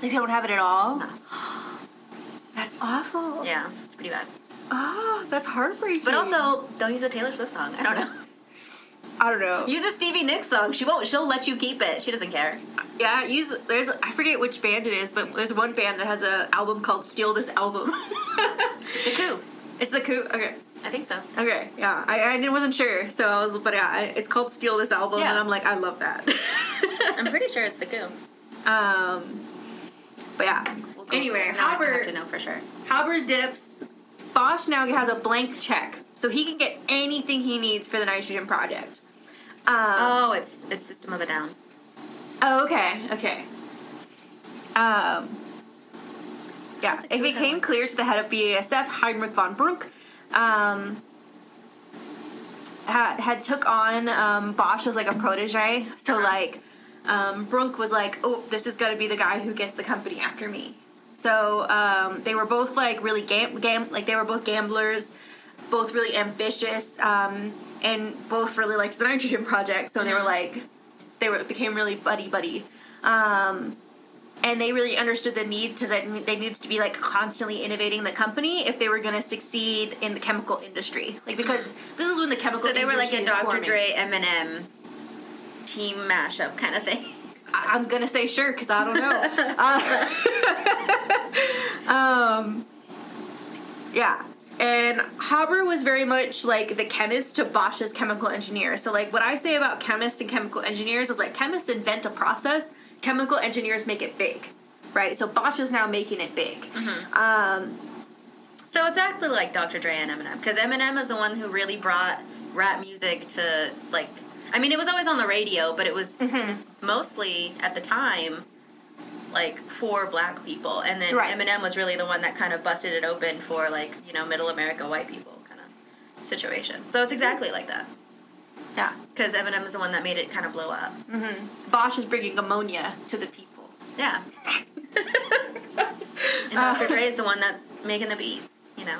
They don't have it at all. No. That's awful. Yeah, it's pretty bad. Oh, that's heartbreaking. But also, don't use a Taylor Swift song. I don't know. I don't know. Use a Stevie Nicks song. She won't. She'll let you keep it. She doesn't care. Yeah, use there's I forget which band it is, but there's one band that has a album called "Steal This Album." The coup. it's the coup. Okay, I think so. okay, yeah. I, I wasn't sure, so I was, but yeah, I- it's called "Steal This Album," Yeah. and I'm like, I love that. I'm pretty sure it's the coup. um, but yeah. We'll Anyway, for it. No, I have to know for sure. Haber dips. Bosch now has a blank check, so he can get anything he needs for the nitrogen project. Um, Oh, it's it's System of a Down. Oh, okay, okay. Um, yeah, it became clear to the head of BASF, Heinrich von Brunck, um, had, had took on um, Bosch as like a protege. So like, um, Brunk was like, "Oh, this is gonna be the guy who gets the company after me." So um, they were both like really gam-, gam like they were both gamblers, both really ambitious, um, and both really liked the nitrogen project. So they were like, they were became really buddy buddy. Um, and they really understood the need to that they needed to be like constantly innovating the company if they were going to succeed in the chemical industry. Like because this is when the chemical So they were like a Dr. forming. Dre Eminem team mashup kind of thing. I- I'm gonna say sure because I don't know. uh, um, yeah, and Haber was very much like the chemist to Bosch's chemical engineer. So, like, what I say about chemists and chemical engineers is like chemists invent a process, chemical engineers make it big, right? So Bosch is now making it big. Mm-hmm. Um, So it's actually like Dr. Dre and Eminem because Eminem is the one who really brought rap music to like. I mean, it was always on the radio, but it was mostly at the time like for black people, and then Right. Eminem was really the one that kind of busted it open for like you know middle America white people kind of situation. So it's exactly like that yeah, because Eminem is the one that made it kind of blow up. Mhm. Bosch is bringing ammonia to the people. Yeah. And Dr. Dre is the one that's making the beats. You know.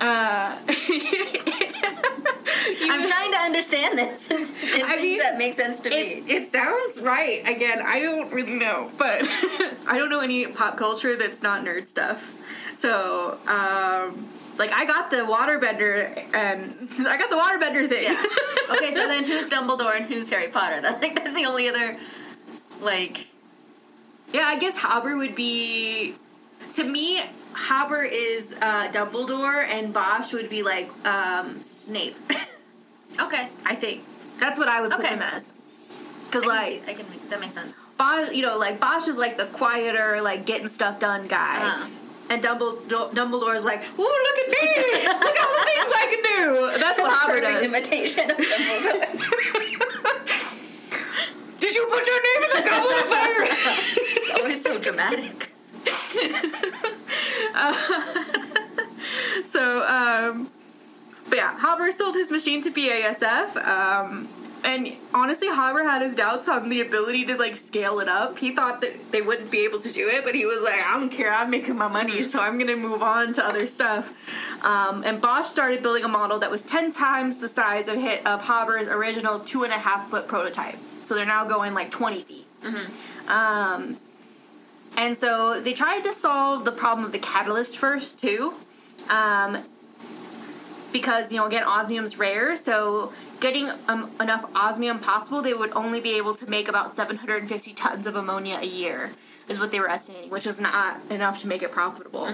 Uh, I'm trying to understand this. And, I mean, that makes sense to it, me. it sounds right. Again, I don't really know, but I don't know any pop culture that's not nerd stuff. So, um, like, I got the waterbender, and I got the waterbender thing. yeah. Okay, so then who's Dumbledore and who's Harry Potter? That like that's the only other like yeah, I guess Haber would be. To me, Haber is uh, Dumbledore, and Bosch would be like um, Snape. Okay. I think that's what I would put Okay. them as. Because like see- I can make that makes sense. Bosch, you know, like Bosch is like the quieter, like getting stuff done guy. Uh-huh. And Dumbledore, Dumbledore's like, ooh, look at me! look at all the things I can do! That's what Perfect does. imitation of Dumbledore. Did you put your name in the goblet of fire? It's always so dramatic. so, um, but yeah, Haber sold his machine to BASF. Um, and honestly, Haber had his doubts on the ability to like scale it up. He thought that they wouldn't be able to do it, but he was like, I don't care, I'm making my money, so I'm gonna move on to other stuff. Um, and Bosch started building a model that was 10 times the size of, hit, of Haber's original two and a half foot prototype. So they're now going like 20 feet. Um, and so they tried to solve the problem of the catalyst first, too. Um, because, you know, again, osmium's rare, so getting um, enough osmium possible, they would only be able to make about 750 tons of ammonia a year, is what they were estimating, which is not enough to make it profitable.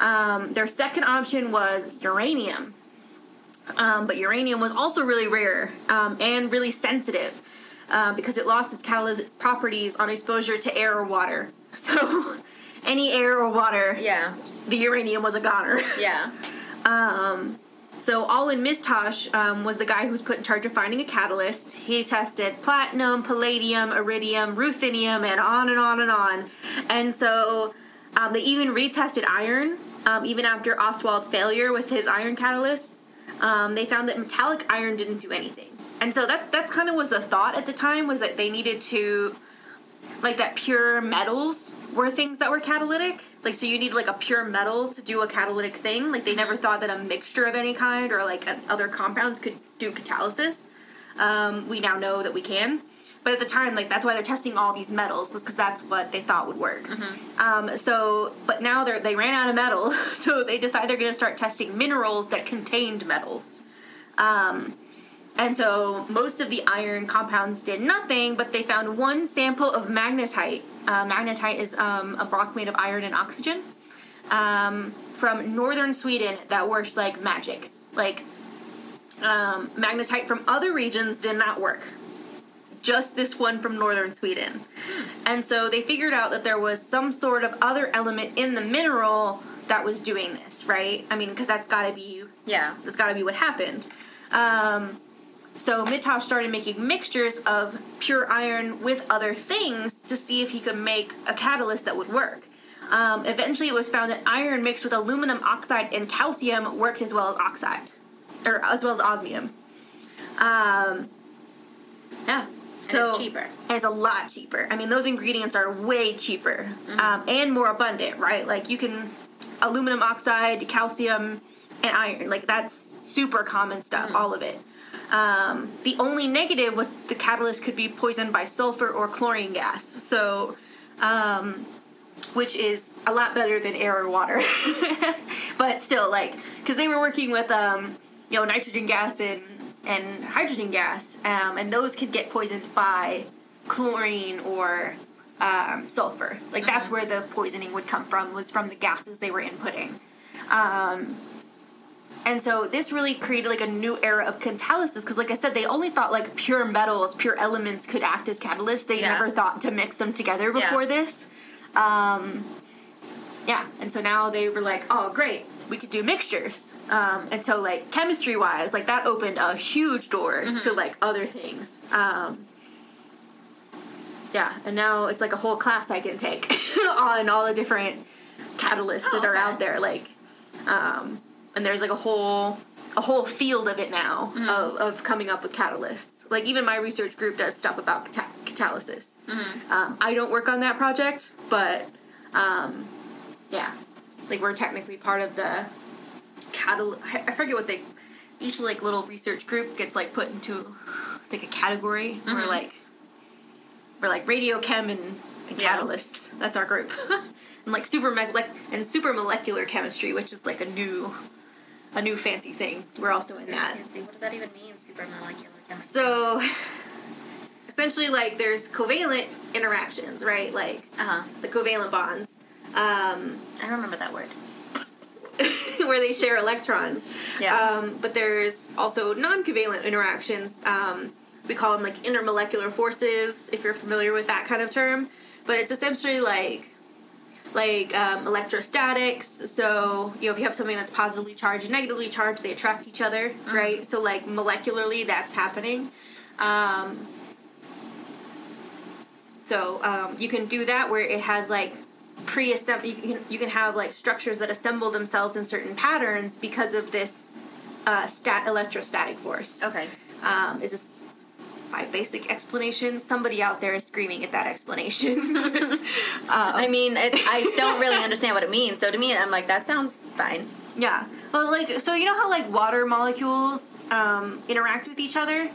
Um, their second option was uranium. Um, but uranium was also really rare um, and really sensitive uh, because it lost its catalytic properties on exposure to air or water. So, any air or water, Yeah. the uranium was a goner. Yeah. Um, so Alwin Mittasch um, was the guy who was put in charge of finding a catalyst. He tested platinum, palladium, iridium, ruthenium, and on and on and on. And so um, they even retested iron, um, even after Ostwald's failure with his iron catalyst. Um, they found that metallic iron didn't do anything. And so that that's kind of was the thought at the time was that they needed to like that pure metals were things that were catalytic. Like so you need like a pure metal to do a catalytic thing. Like they never thought that a mixture of any kind or like other compounds could do catalysis. Um, we now know that we can. But at the time, like that's why they're testing all these metals, was because that's what they thought would work. Um, so, but now they they ran out of metal, so they decide they're going to start testing minerals that contained metals. Um, and so most of the iron compounds did nothing, but they found one sample of magnetite. Uh, magnetite is um, a rock made of iron and oxygen um, from northern Sweden that works like magic. Like um, magnetite from other regions did not work. Just this one from northern Sweden. And so they figured out that there was some sort of other element in the mineral that was doing this, right? I mean, because that's got to be Yeah. that's got to be what happened. Um, so Mittasch started making mixtures of pure iron with other things to see if he could make a catalyst that would work. Um, eventually, it was found that iron mixed with aluminum oxide and calcium worked as well as oxide, or as well as osmium. Um, yeah. So it's cheaper. and It's a lot cheaper. I mean, those ingredients are way cheaper um, and more abundant, right? Like you can aluminum oxide, calcium, and iron. Like that's super common stuff. All of it. Um, the only negative was the catalyst could be poisoned by sulfur or chlorine gas. So, um, which is a lot better than air or water. but still, like, because they were working with, um, you know, nitrogen gas and, and hydrogen gas, um, and those could get poisoned by chlorine or um, sulfur. Like, that's where the poisoning would come from, was from the gases they were inputting. And so this really created like a new era of catalysis because, like I said, they only thought like pure metals, pure elements could act as catalysts. They Yeah. never thought to mix them together Yeah. before this. Um, yeah, and so now they were like, oh, great, we could do mixtures. Um, and so, like, chemistry wise, like, that opened a huge door to like other things. Um, yeah, and now it's like a whole class I can take on all the different catalysts Oh, that are okay. out there. Like, um, and there's like a whole a whole field of it now Mm-hmm. of, of coming up with catalysts. Like even my research group does stuff about cata- catalysis. Mm-hmm. Um, I don't work on that project, but um, yeah, like we're technically part of the catal. I I forget what they. Each like little research group gets like put into like a category. We're Mhm. like we're like radiochem and, and Yeah. catalysts. That's our group. and like super me- like and super molecular chemistry, which is like a new a new fancy thing. We're also in that. Fancy. What does that even mean? Super molecular chemistry. So essentially like there's covalent interactions, right? Like Uh huh. the covalent bonds. Um, I remember that word. where they share electrons. Yeah. Um, but there's also non-covalent interactions. Um, we call them like intermolecular forces, if you're familiar with that kind of term. But it's essentially like like um, electrostatics. So you know, if you have something that's positively charged and negatively charged, they attract each other, right? So like molecularly, that's happening. Um, so um, you can do that where it has like pre-assemble. You can you can have like structures that assemble themselves in certain patterns because of this uh, stat electrostatic force. Okay. Um, is this my basic explanation? Somebody out there is screaming at that explanation. I mean, it, I don't really understand what it means. So to me, I'm like, that sounds fine. yeah. Well, like so, you know how like water molecules um, interact with each other,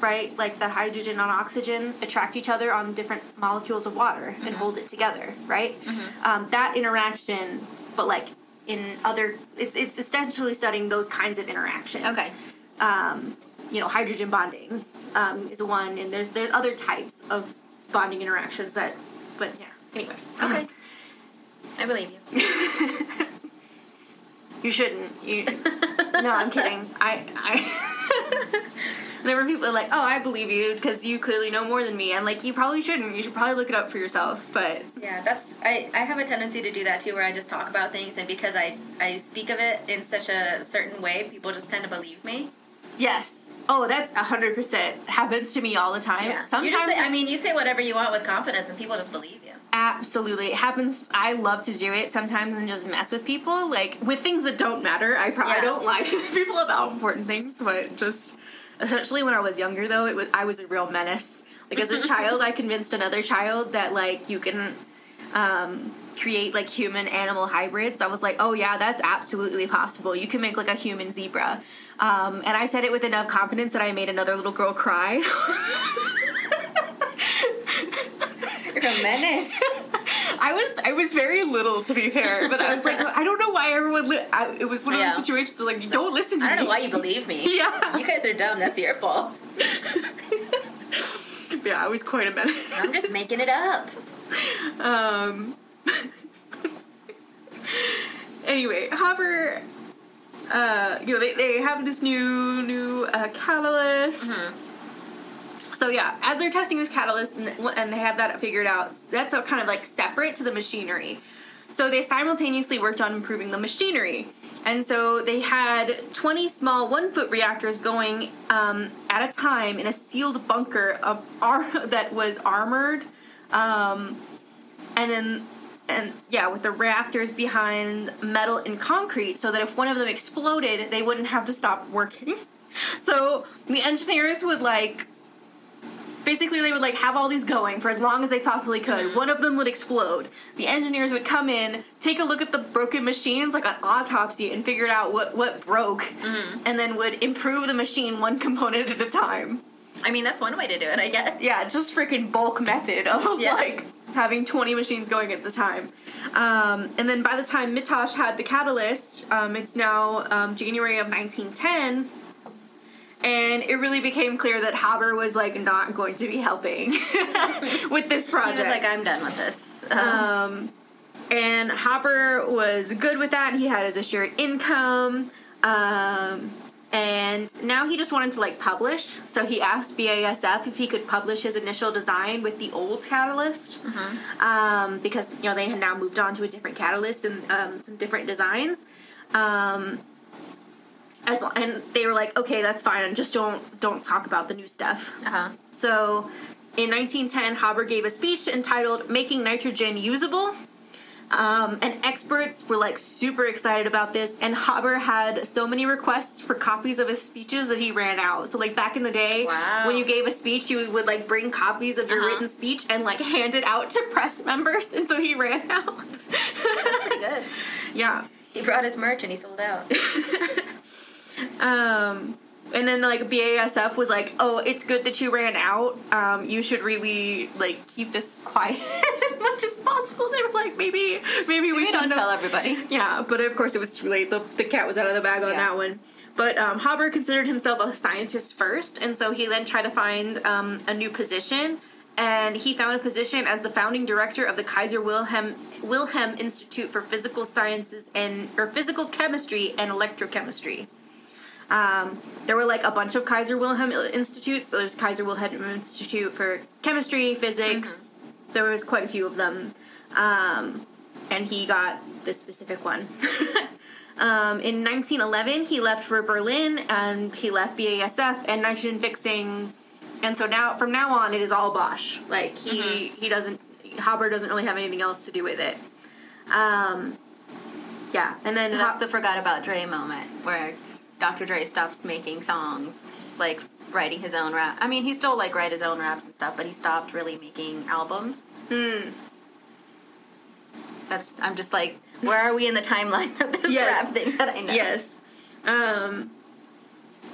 right? Like the hydrogen and oxygen attract each other on different molecules of water and hold it together, right? Um, that interaction, but like in other, it's it's essentially studying those kinds of interactions. Okay. um, you know, hydrogen bonding um, is one, and there's there's other types of bonding interactions that, but yeah. Anyway, Okay. I believe you. you shouldn't. You, no, I'm kidding. I I. there were people like, "Oh, I believe you," because you clearly know more than me, I'm like, you probably shouldn't. You should probably look it up for yourself. But Yeah, that's I, I have a tendency to do that too where I just talk about things and because I, I speak of it in such a certain way, people just tend to believe me. Yes, oh, that's hundred percent happens to me all the time. Yeah. Sometimes say, I mean, you say whatever you want with confidence and people just believe you. Absolutely. It happens. I love to do it sometimes and just mess with people. Like with things that don't matter. I, pro- I Yeah. don't lie to people about important things, but just especially when I was younger though, it was I was a real menace. Like as a child, I convinced another child that like you can um, create like human animal hybrids. I was like, oh yeah, that's absolutely possible. You can make like a human zebra. Um, and I said it with enough confidence that I made another little girl cry. You're a menace. I was I was very little to be fair, but I was like I don't know why everyone. Li- I, it was one of Yeah. those situations where like don't listen to I don't me. know why you believe me. Yeah. You guys are dumb. That's your fault. yeah, I was quite a menace. I'm just making it up. Um. anyway, Haber. Uh, you know they, they have this new new uh, catalyst. Mm-hmm. So yeah, as they're testing this catalyst and, and they have that figured out, that's a kind of like separate to the machinery. So they simultaneously worked on improving the machinery, and so they had 20 small one-foot reactors going um, at a time in a sealed bunker of ar- that was armored, um, and then and yeah, with the reactors behind metal and concrete, so that if one of them exploded, they wouldn't have to stop working. So the engineers would like basically they would like have all these going for as long as they possibly could. Mm-hmm. One of them would explode. The engineers would come in, take a look at the broken machines like an autopsy and figure out what what broke mm-hmm. and then would improve the machine one component at a time. I mean, that's one way to do it, I guess. Yeah, just freaking bulk method of Yeah. like having 20 machines going at the time. Um, and then by the time Mittasch had the catalyst, um, it's now um, January of 1910. And it really became clear that Haber was like not going to be helping with this He project. was like, I'm done with this. Um, and Haber was good with that. He had his assured income. Um, and now he just wanted to like publish. So he asked BASF if he could publish his initial design with the old catalyst. Um, because, you know, they had now moved on to a different catalyst and um, some different designs. Um, as, and they were like, okay, that's fine. Just don't don't talk about the new stuff. uh-huh. So, in 1910, Haber gave a speech entitled "Making Nitrogen Usable," um, and experts were like super excited about this. And Haber had so many requests for copies of his speeches that he ran out. So, like back in the day, Wow. when you gave a speech, you would like bring copies of your Uh-huh. written speech and like hand it out to press members. And so he ran out. really good. yeah. He brought his merch and he sold out. Um, and then like BASF was like, "Oh, it's good that you ran out. Um, you should really like keep this quiet as much as possible." They were like, "Maybe, maybe we We should don't tell everybody. Yeah, but of course it was too late. The, the cat was out of the bag on Yeah. that one. But um, Haber considered himself a scientist first, and so he then tried to find um, a new position. And he found a position as the founding director of the Kaiser Wilhelm Wilhelm Institute for Physical Sciences and or Physical Chemistry and Electrochemistry. Um, there were like a bunch of Kaiser Wilhelm institutes. So there's Kaiser Wilhelm Institute for chemistry, physics. There was quite a few of them, um, and he got this specific one. um, in 1911, he left for Berlin, and he left BASF and nitrogen fixing. And so now, from now on, it is all Bosch. Like he he doesn't Haber doesn't really have anything else to do with it. Um, yeah, and then So that's Ha- the forgot about Dre moment where Dr. Dre stops making songs, like writing his own rap. I mean, he still like write his own raps and stuff, but he stopped really making albums. Hmm. That's I'm just like, where are we in the timeline of this Yes. rap thing that I know? Yes. Um,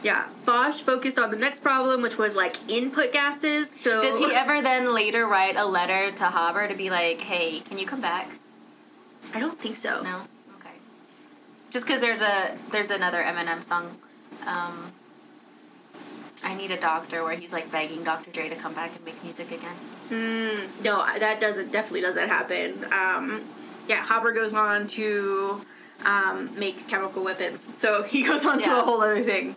yeah, Bosch focused on the next problem, which was like input gases. So Does he ever then later write a letter to Haber to be like, "Hey, can you come back?" I don't think so. No. Just because there's a there's another Eminem song, um, "I Need a Doctor," where he's like begging Dr. Dre to come back and make music again. Mm, no, that doesn't definitely doesn't happen. Um, yeah, Haber goes on to um, make chemical weapons, so he goes on to a whole other thing.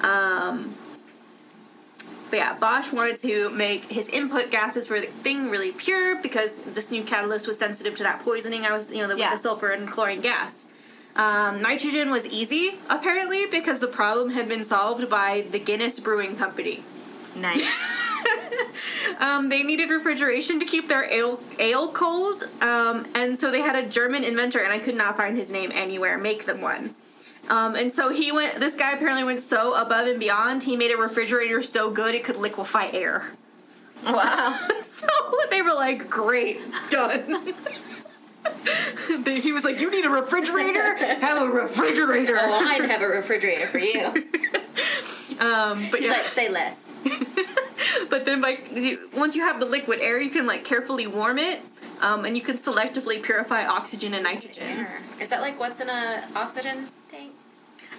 Um, but yeah, Bosch wanted to make his input gases for the thing really pure because this new catalyst was sensitive to that poisoning. I was, you know, the, Yeah. with the sulfur and chlorine gas. Um, nitrogen was easy apparently because the problem had been solved by the Guinness Brewing Company. Nice. Um, they needed refrigeration to keep their ale, ale cold, um, and so they had a German inventor, and I could not find his name anywhere, make them one. Um, and so he went. This guy apparently went so above and beyond. He made a refrigerator so good it could liquefy air. wow. so they were like, "Great, done." He was like, "You need a refrigerator? Have a refrigerator." Well, I'd have a refrigerator for you. Um, but He's yeah. like, say less. but then by once you have the liquid air, you can like carefully warm it, um, and you can selectively purify oxygen and nitrogen. Is that like what's in a oxygen tank?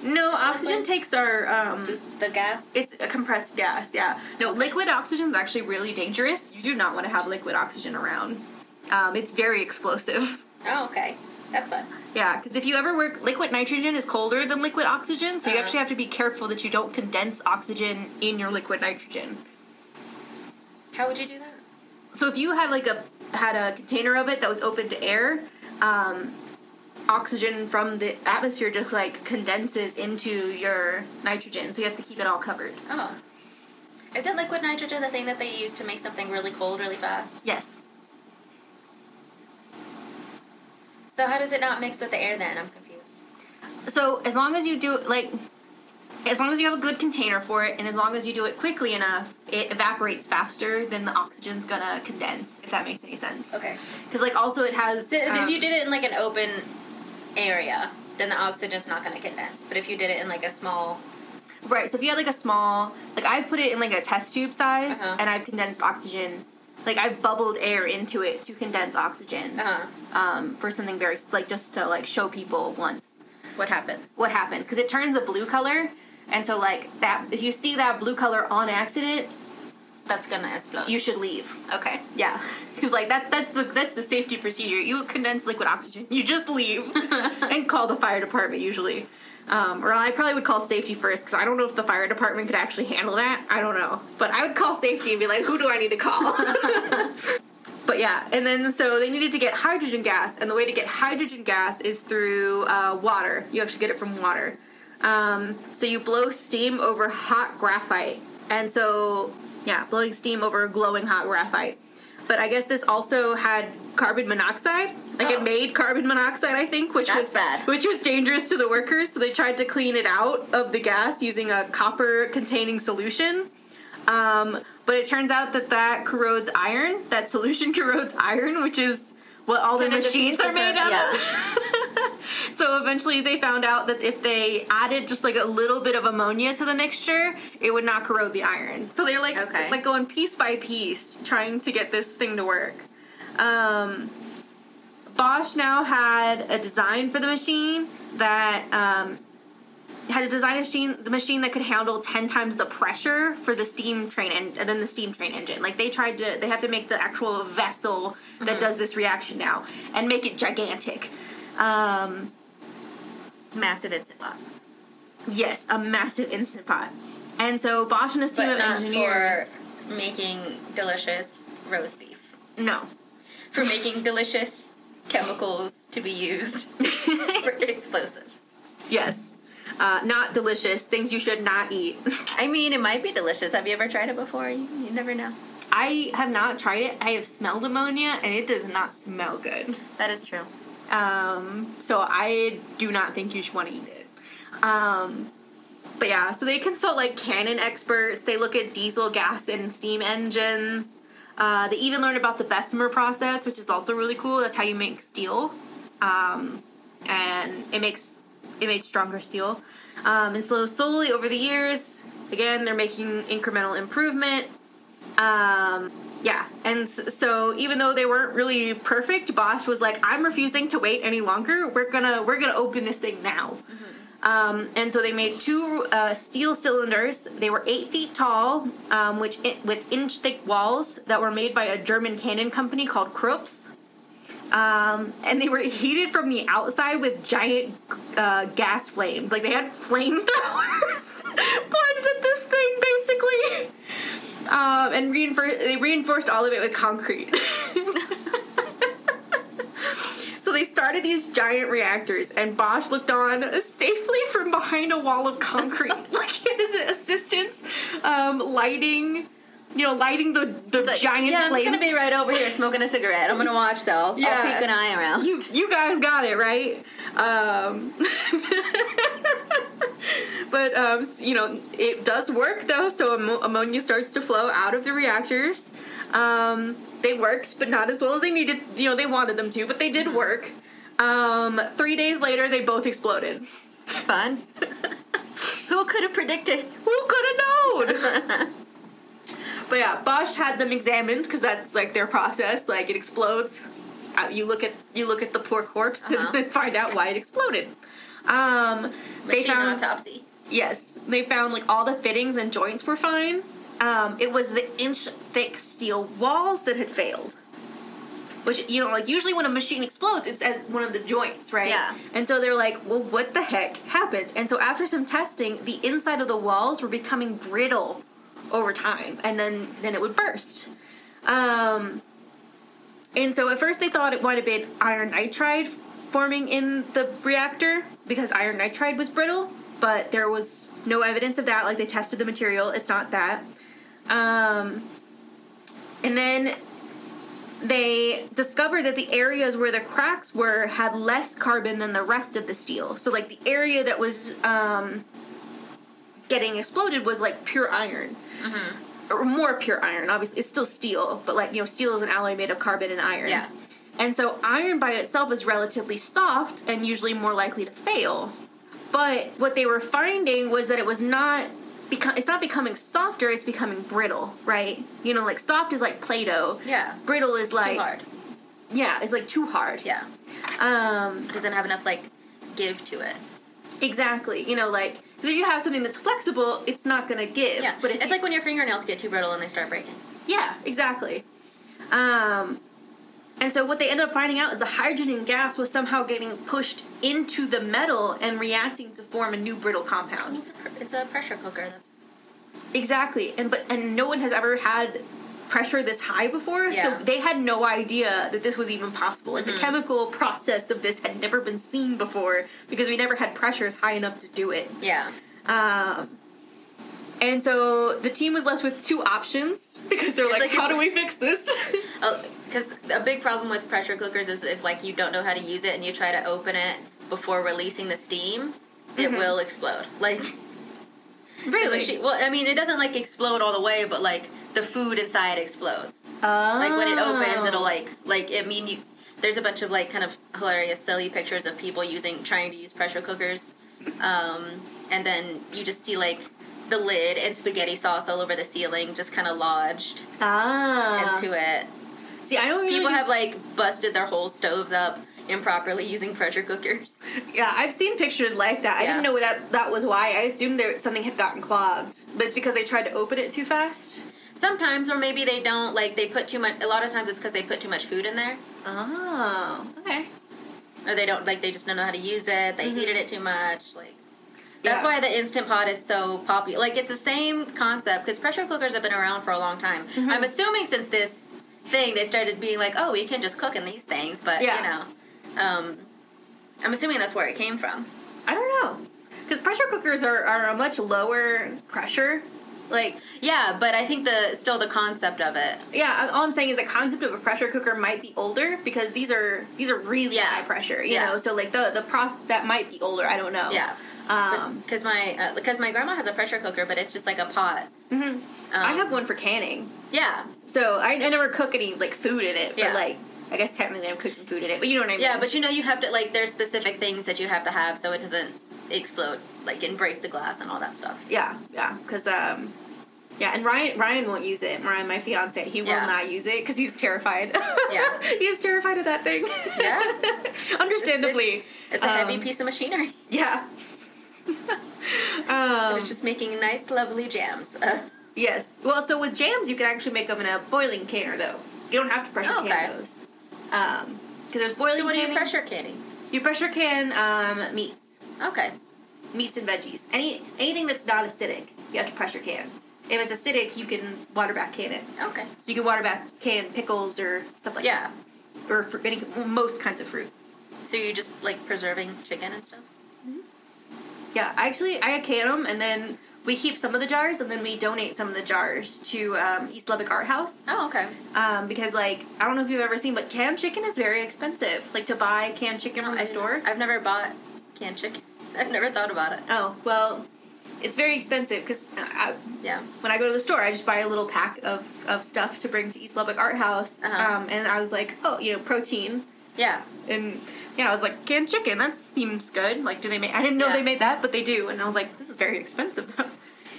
No, oxygen takes are um, Just the gas? it's a compressed gas. Yeah, no, liquid oxygen is actually really dangerous. You do not want to have liquid oxygen around. Um, it's very explosive. oh, okay. That's fun. Yeah, because if you ever work, liquid nitrogen is colder than liquid oxygen, so you Uh-huh. actually have to be careful that you don't condense oxygen in your liquid nitrogen. How would you do that? So if you had like a had a container of it that was open to air, um, oxygen from the atmosphere just like condenses into your nitrogen, so you have to keep it all covered. Oh. Isn't liquid nitrogen the thing that they use to make something really cold really fast? Yes. So how does it not mix with the air then? I'm confused. So as long as you do like, as long as you have a good container for it, and as long as you do it quickly enough, it evaporates faster than the oxygen's gonna condense. If that makes any sense. Okay. Because like also it has. So if um, you did it in like an open area, then the oxygen's not to condense. But if you did it in like a small, Right. So if you had like a small, like I've put it in like a test tube size, Uh-huh. and I've condensed oxygen. Like I've bubbled air into it to condense oxygen. uh huh. Um, for something very like just to like show people once What happens? what happens because it turns a blue color, and so like that if you see that blue color on accident, That's to explode. you should leave. okay. Yeah, because like that's that's the that's the safety procedure. You condense liquid oxygen, you just leave and call the fire department usually. Um, or I probably would call safety first because I don't know if the fire department could actually handle that. I don't know, but I would call safety and be like, "Who do I need to call?" but yeah, and then so they needed to get hydrogen gas, and the way to get hydrogen gas is through uh, water. You actually get it from water. Um, so you blow steam over hot graphite, and so yeah, blowing steam over glowing hot graphite. But I guess this also had carbon monoxide. Like Oh. it made carbon monoxide, I think, which That's was bad. which was dangerous to the workers. So they tried to clean it out of the gas using a copper-containing solution. Um, but it turns out that that corrodes iron. That solution corrodes iron, which is what all the machines are made out yeah. of. so eventually they found out that if they added just like a little bit of ammonia to the mixture, it would not corrode the iron. So they're like Okay. like going piece by piece trying to get this thing to work. Um, Bosch now had a design for the machine that um, had a design machine the machine that could handle 10 times the pressure for the steam train en- and then the steam train engine. Like they tried to they have to make the actual vessel that does this reaction now and make it gigantic. Um, Massive instant pot. yes a massive instant pot. And so bosch and his team But of not engineers for making delicious roast beef. no. For making delicious chemicals to be used for explosives. yes uh, not delicious things you should not eat I mean, it might be delicious. Have you ever tried it before? You, you never know. i have not tried it i have smelled ammonia and it does not smell good That is true. Um, so I do not think you should want to eat it. Um, but yeah, so they consult like cannon experts. They look at diesel, gas, and steam engines. Uh, they even learn about the Bessemer process, which is also really cool. That's how you make steel, um, and it makes it makes stronger steel. Um, and so slowly over the years, again, they're making incremental improvement. Um, yeah, and so even though they weren't really perfect, Bosch was like, "I'm refusing to wait any longer. We're gonna we're gonna open this thing now." Um, and so they made two uh, steel cylinders. They were eight feet tall, um, which i with inch thick walls that were made by a German cannon company called Krupps. Um, and they were heated from the outside with giant uh, gas flames. Like they had flamethrowers pointed at this thing, basically. Um, and reinfor- they reinforced all of it with concrete. so they started these giant reactors, and Bosch looked on safely from behind a wall of concrete. like had his assistants um, lighting, you know, lighting the, the like, giant yeah, I'm flames. just gonna be right over here smoking a cigarette. I'm gonna watch though. I'll Yeah. peek an eye around. you you guys got it right um but um you know it does work though so ammo- ammonia starts to flow out of the reactors um they worked but not as well as they needed you know they wanted them to but they did work. Um three days later they both exploded. Fun. Who could have predicted? who could have known? But yeah bosch had them examined because that's like their process. Like it explodes. Uh, you look at you look at the poor corpse Uh-huh. and then find out why it exploded. Um they found autopsy. yes. They found like all the fittings and joints were fine um it was the inch thick steel walls that had failed which you know like usually when a machine explodes it's at one of the joints right Yeah. and so they're like well what the heck happened and so after some testing the inside of the walls were becoming brittle over time and then then it would burst um and so at first they thought it might have been iron nitride forming in the reactor because iron nitride was brittle, but there was no evidence of that. Like they tested the material, it's not that. Um, and then they discovered that the areas where the cracks were had less carbon than the rest of the steel. So like the area that was um, getting exploded was like pure iron or more pure iron. Obviously, it's still steel, but like you know, steel is an alloy made of carbon and iron. Yeah. And so iron by itself is relatively soft and usually more likely to fail. But what they were finding was that it was not become it's not becoming softer, it's becoming brittle, right? You know, like soft is like Play-Doh. Yeah. Brittle is like Too hard. Yeah, it's like too hard. Yeah. Um It doesn't have enough like give to it. exactly. You know, like because if you have something that's flexible, it's not gonna give. Yeah. But it's you- like when your fingernails get too brittle and they start breaking. Yeah, exactly. Um, and so what they ended up finding out is the hydrogen gas was somehow getting pushed into the metal and reacting to form a new brittle compound. It's a, pr- it's a pressure cooker. That's Exactly. And but and no one has ever had pressure this high before, Yeah. so they had no idea that this was even possible. Like Mm-hmm. the chemical process of this had never been seen before because we never had pressures high enough to do it. yeah. Um, and so the team was left with two options because they're like, like how do we fix this? Because a big problem with pressure cookers is if like you don't know how to use it and you try to open it before releasing the steam, it will explode. Like really? machine. Well, I mean, it doesn't like explode all the way, but like the food inside explodes. Oh. Like when it opens, it'll like like I mean you there's a bunch of like kind of hilarious, silly pictures of people using trying to use pressure cookers, um, and then you just see like the lid and spaghetti sauce all over the ceiling, just kind of lodged Ah. into it. See, I don't really. People have like busted their whole stoves up improperly using pressure cookers. Yeah, I've seen pictures like that. I didn't know that that was why. I assumed there something had gotten clogged, but it's because they tried to open it too fast. Sometimes, or maybe they don't like they put too much. A lot of times, it's because they put too much food in there, Oh, okay. or they don't like they just don't know how to use it. They heated it too much. Like that's Yeah. why the instant pot is so popular. Like it's the same concept because pressure cookers have been around for a long time. I'm assuming since this thing they started being like, oh, we can just cook in these things, but Yeah. you know, um, I'm assuming that's where it came from. I don't know, because pressure cookers are, are a much lower pressure. Like, Yeah, but I think the still the concept of it. yeah, all I'm saying is the concept of a pressure cooker might be older because these are these are really Yeah. high pressure. You Yeah. know, so like the the process that might be older. I don't know. Yeah. Um, because my uh, because my grandma has a pressure cooker, but it's just like a pot. mhm. I Um, have one for canning. Yeah, So I, I never cook any like food in it, but Yeah. like I guess technically I'm cooking food in it, but you know what I mean? yeah, but you know you have to like there's specific things that you have to have so it doesn't explode like and break the glass and all that stuff. yeah, yeah, because um, yeah, and Ryan Ryan won't use it. Ryan, my fiance, he will Yeah. not use it because he's terrified. Yeah. he is terrified of that thing. Yeah. understandably. It's a heavy Um, piece of machinery. Yeah. um, it's just making nice, lovely jams. Uh, yes. Well, so with jams, you can actually make them in a boiling canner, though. You don't have to pressure Oh, okay. can those. Um, because there's boiling. so what do you pressure canning? You pressure can um, meats. Okay. meats and veggies. Any anything that's not acidic, you have to pressure can. If it's acidic, you can water bath can it. Okay. So you can water bath can pickles or stuff like Yeah. that. Or for any most kinds of fruit. So you're just like preserving chicken and stuff. Yeah, actually, I can them, and then we keep some of the jars, and then we donate some of the jars to um, East Lubbock Art House. Oh, okay. Um, because like I don't know if you've ever seen, but canned chicken is very expensive. Like to buy canned chicken from the I- store. I've never bought canned chicken. I've never thought about it. oh well, it's very expensive because I, Yeah. when I go to the store, I just buy a little pack of, of stuff to bring to East Lubbock Art House. Uh-huh. Um, and I was like, oh, you know, protein. Yeah. And yeah, I was like, canned chicken, that seems good. Like, do they make, I didn't know Yeah. they made that, but they do. And I was like, this is very expensive though.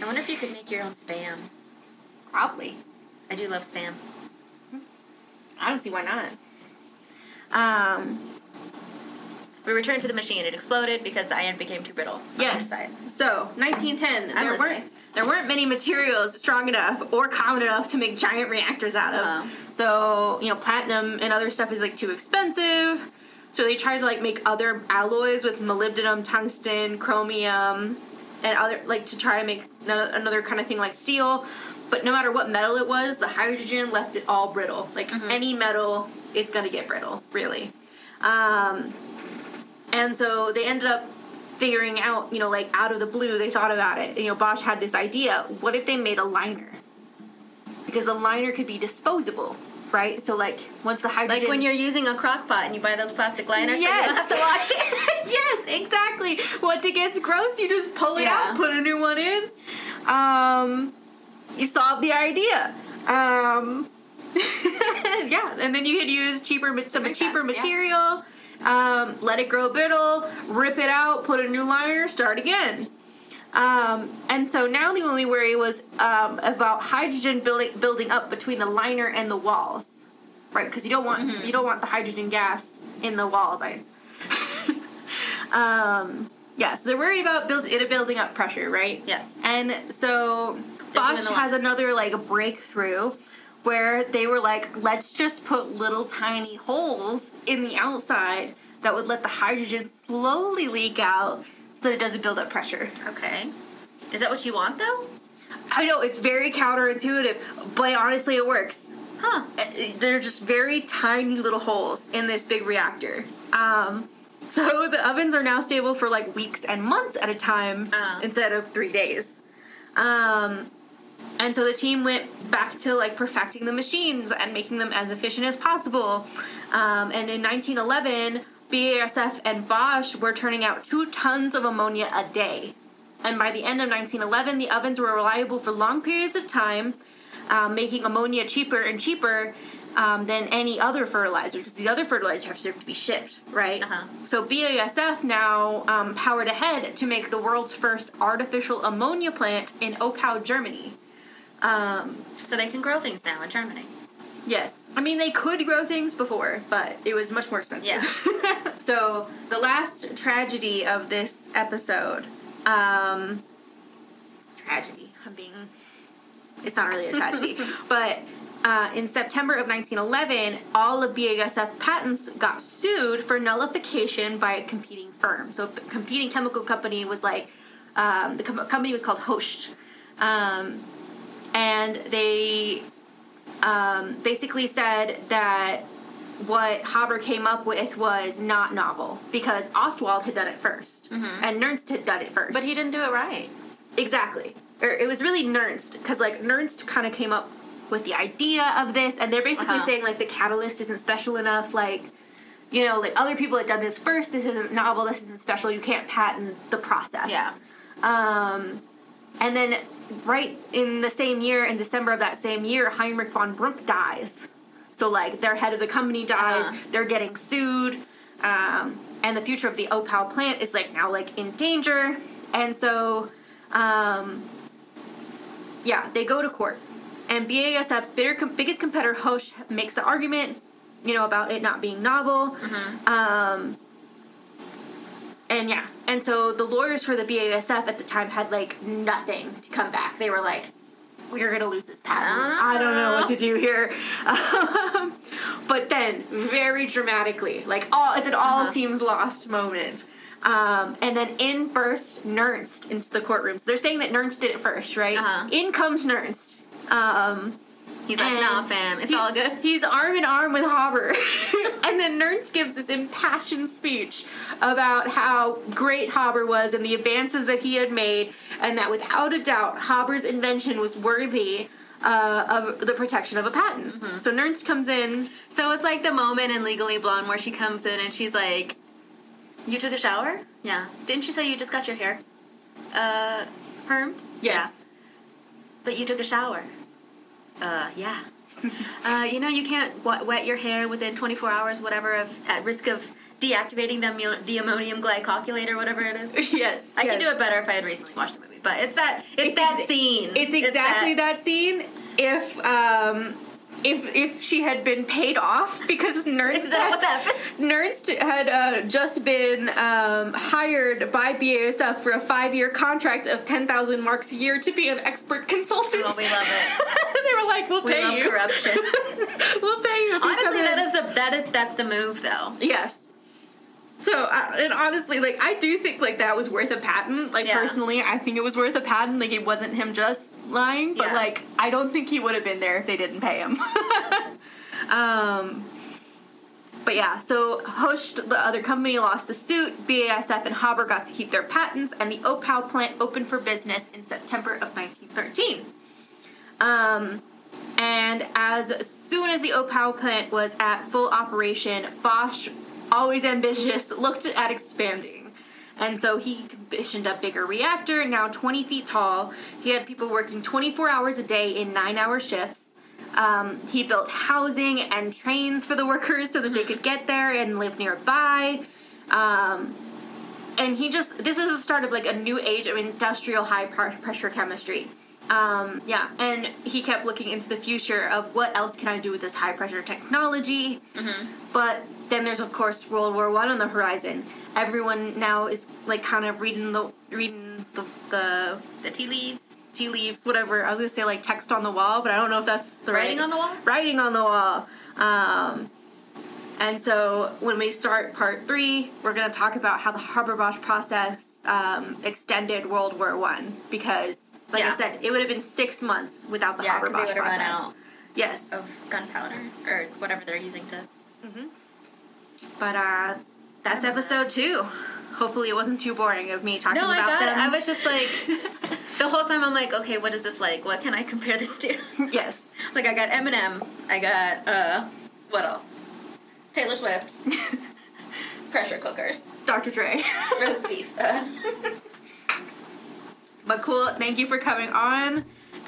I wonder if you could make your own spam. Probably. I do love spam. I don't see why not. Um, We returned to the machine. It exploded because the iron became too brittle. yes. So, 1910, there listening. weren't, there weren't many materials strong enough or common enough to make giant reactors out of. Uh-huh. So, you know, platinum and other stuff is like too expensive. So they tried to like make other alloys with molybdenum, tungsten, chromium, and other like to try to make no- another kind of thing like steel. But no matter what metal it was, the hydrogen left it all brittle. Like any metal, it's gonna get brittle, really. Um, and so they ended up figuring out, you know, like out of the blue, they thought about it. You know, Bosch had this idea: what if they made a liner? Because the liner could be disposable, right? So like once the hydrogen, Like when you're using a crock pot and you buy those plastic liners, Yes. so you don't have to wash it. yes, exactly. Once it gets gross, you just pull it Yeah. out, put a new one in. Um, you solve the idea. Um, yeah, and then you could use cheaper, some Makes cheaper sense, yeah. material. Um, let it grow brittle, rip it out, put a new liner, start again. Um, and so now the only worry was um, about hydrogen building building up between the liner and the walls, right? Because you don't want Mm-hmm. you don't want the hydrogen gas in the walls. I. um, yeah, so they're worried about build, it building up pressure, right? Yes. And so Bosch has another like breakthrough where they were like, let's just put little tiny holes in the outside that would let the hydrogen slowly leak out so that it doesn't build up pressure. Okay. Is that what you want though? I know it's very counterintuitive, but honestly, it works. Huh. Uh, They're just very tiny little holes in this big reactor. Um, so the ovens are now stable for like weeks and months at a time Uh. instead of three days. Um, and so the team went back to like perfecting the machines and making them as efficient as possible. Um, and in 1911, BASF and Bosch were turning out two tons of ammonia a day. And by the end of 1911, the ovens were reliable for long periods of time, um, making ammonia cheaper and cheaper. um, than any other fertilizer because these other fertilizers have to be shipped, right? Uh-huh. So BASF now um, powered ahead to make the world's first artificial ammonia plant in Oppau, Germany. Um, So they can grow things now in Germany. Yes, I mean they could grow things before, but it was much more expensive. Yeah. so the last tragedy of this episode, um, tragedy. I'm being. It's not really a tragedy, but uh, in September of 1911, all of BASF patents got sued for nullification by a competing firm. So, a competing chemical company was like um, the com- company was called Hoechst, um, and they um, basically said that what Haber came up with was not novel because Ostwald had done it 1st and Nernst had done it first. But he didn't do it right. Exactly. Or it was really Nernst because like Nernst kind of came up with the idea of this, and they're basically Uh-huh. saying like the catalyst isn't special enough. Like, you know, like other people had done this first. This isn't novel. This isn't special. You can't patent the process. Yeah. Um, and then right in the same year, in December of that same year, Heinrich von Brunck dies. So like their head of the company dies. Uh-huh. They're getting sued. Um, and the future of the Oppau plant is like now like in danger. And so um, yeah, they go to court, and BASF's bigger, biggest competitor Hoechst makes the argument, you know, about it not being novel. Um, and yeah, and so the lawyers for the BASF at the time had like nothing to come back. They were like, "We're gonna lose this patent. I don't know what to do here." Um, but then, very dramatically, like all it's an all Uh-huh. seems lost moment. Um, and then in burst Nernst into the courtroom. So they're saying that Nernst did it first, right? Uh-huh. In comes Nernst. Um, He's like, and nah, fam, it's he- all good. He's arm in arm with Haber. and then Nernst gives this impassioned speech about how great Haber was and the advances that he had made, and that without a doubt, Haber's invention was worthy uh, of the protection of a patent. Mm-hmm. So Nernst comes in. So it's like the moment in Legally Blonde where she comes in and she's like, "You took a shower? Yeah. Didn't you say you just got your hair, uh, permed? Yeah. But you took a shower. Uh, yeah. uh, you know you can't w- wet your hair within 24 hours, whatever, of at risk of deactivating the, the ammonium glycoculator, whatever it is. yes. I yes. could do it better if I had recently watched the movie, but it's that it's, It's that ex- scene. It's exactly that. scene. If um, if if she had been paid off because Nernst had. Nernst had uh, just been um, hired by BASF for a five year contract of ten thousand marks a year to be an expert consultant. Oh, we love it. they were like, "We'll We pay love you. corruption. we'll pay you." You Honestly, in." that is the that is that's the move though. Yes. So, uh, and honestly, like, I do think, like, that was worth a patent. Like, Yeah. personally, I think it was worth a patent. Like, it wasn't him just lying, but, Yeah. like, I don't think he would have been there if they didn't pay him. um, but yeah, so Hoechst, the other company, lost the suit. BASF and Haber got to keep their patents, and the Oppau plant opened for business in September of 1913. Um, and as soon as the Oppau plant was at full operation, Bosch, always ambitious, looked at expanding. And so he commissioned a bigger reactor, now 20 feet tall. He had people working 24 hours a day in nine hour shifts. Um, he built housing and trains for the workers so that they could get there and live nearby. Um, and he just, this is the start of like a new age of industrial high pr- pressure chemistry. Um, yeah, and he kept looking into the future of what else can I do with this high pressure technology. But then there's of course World War One on the horizon. Everyone now is like kind of reading the reading the, the The tea leaves. tea leaves, whatever. I was gonna say like text on the wall, but I don't know if that's the Writing right on the wall? Writing on the wall. Um, and so when we start part three, we're gonna talk about how the Haber Bosch process um, extended World War One because, like I said, it would have been six months without the Yeah, they Bosch process. out Yes, of gunpowder or whatever they're using to. But uh, that's episode two. Hopefully, it wasn't too boring of me talking No, I about got it. I was just like, the whole time I'm like, okay, what is this like? What can I compare this to? yes. like I got Eminem. I got uh, what else? Taylor Swift. Pressure cookers. Dr. Dre. Roast beef. Uh, But cool, thank you for coming on.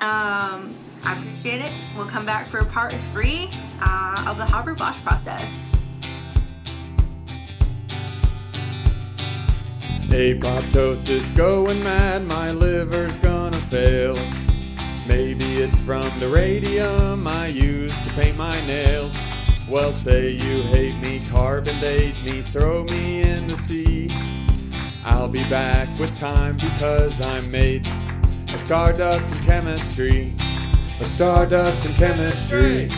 Um, I appreciate it. We'll come back for part three uh, of the Haber Bosch process. Apoptosis going mad, my liver's gonna fail. Maybe it's from the radium I use to paint my nails. Well, say you hate me, carbon date me, throw me in the sea. I'll be back with time because I'm made of stardust and chemistry. Of stardust and chemistry.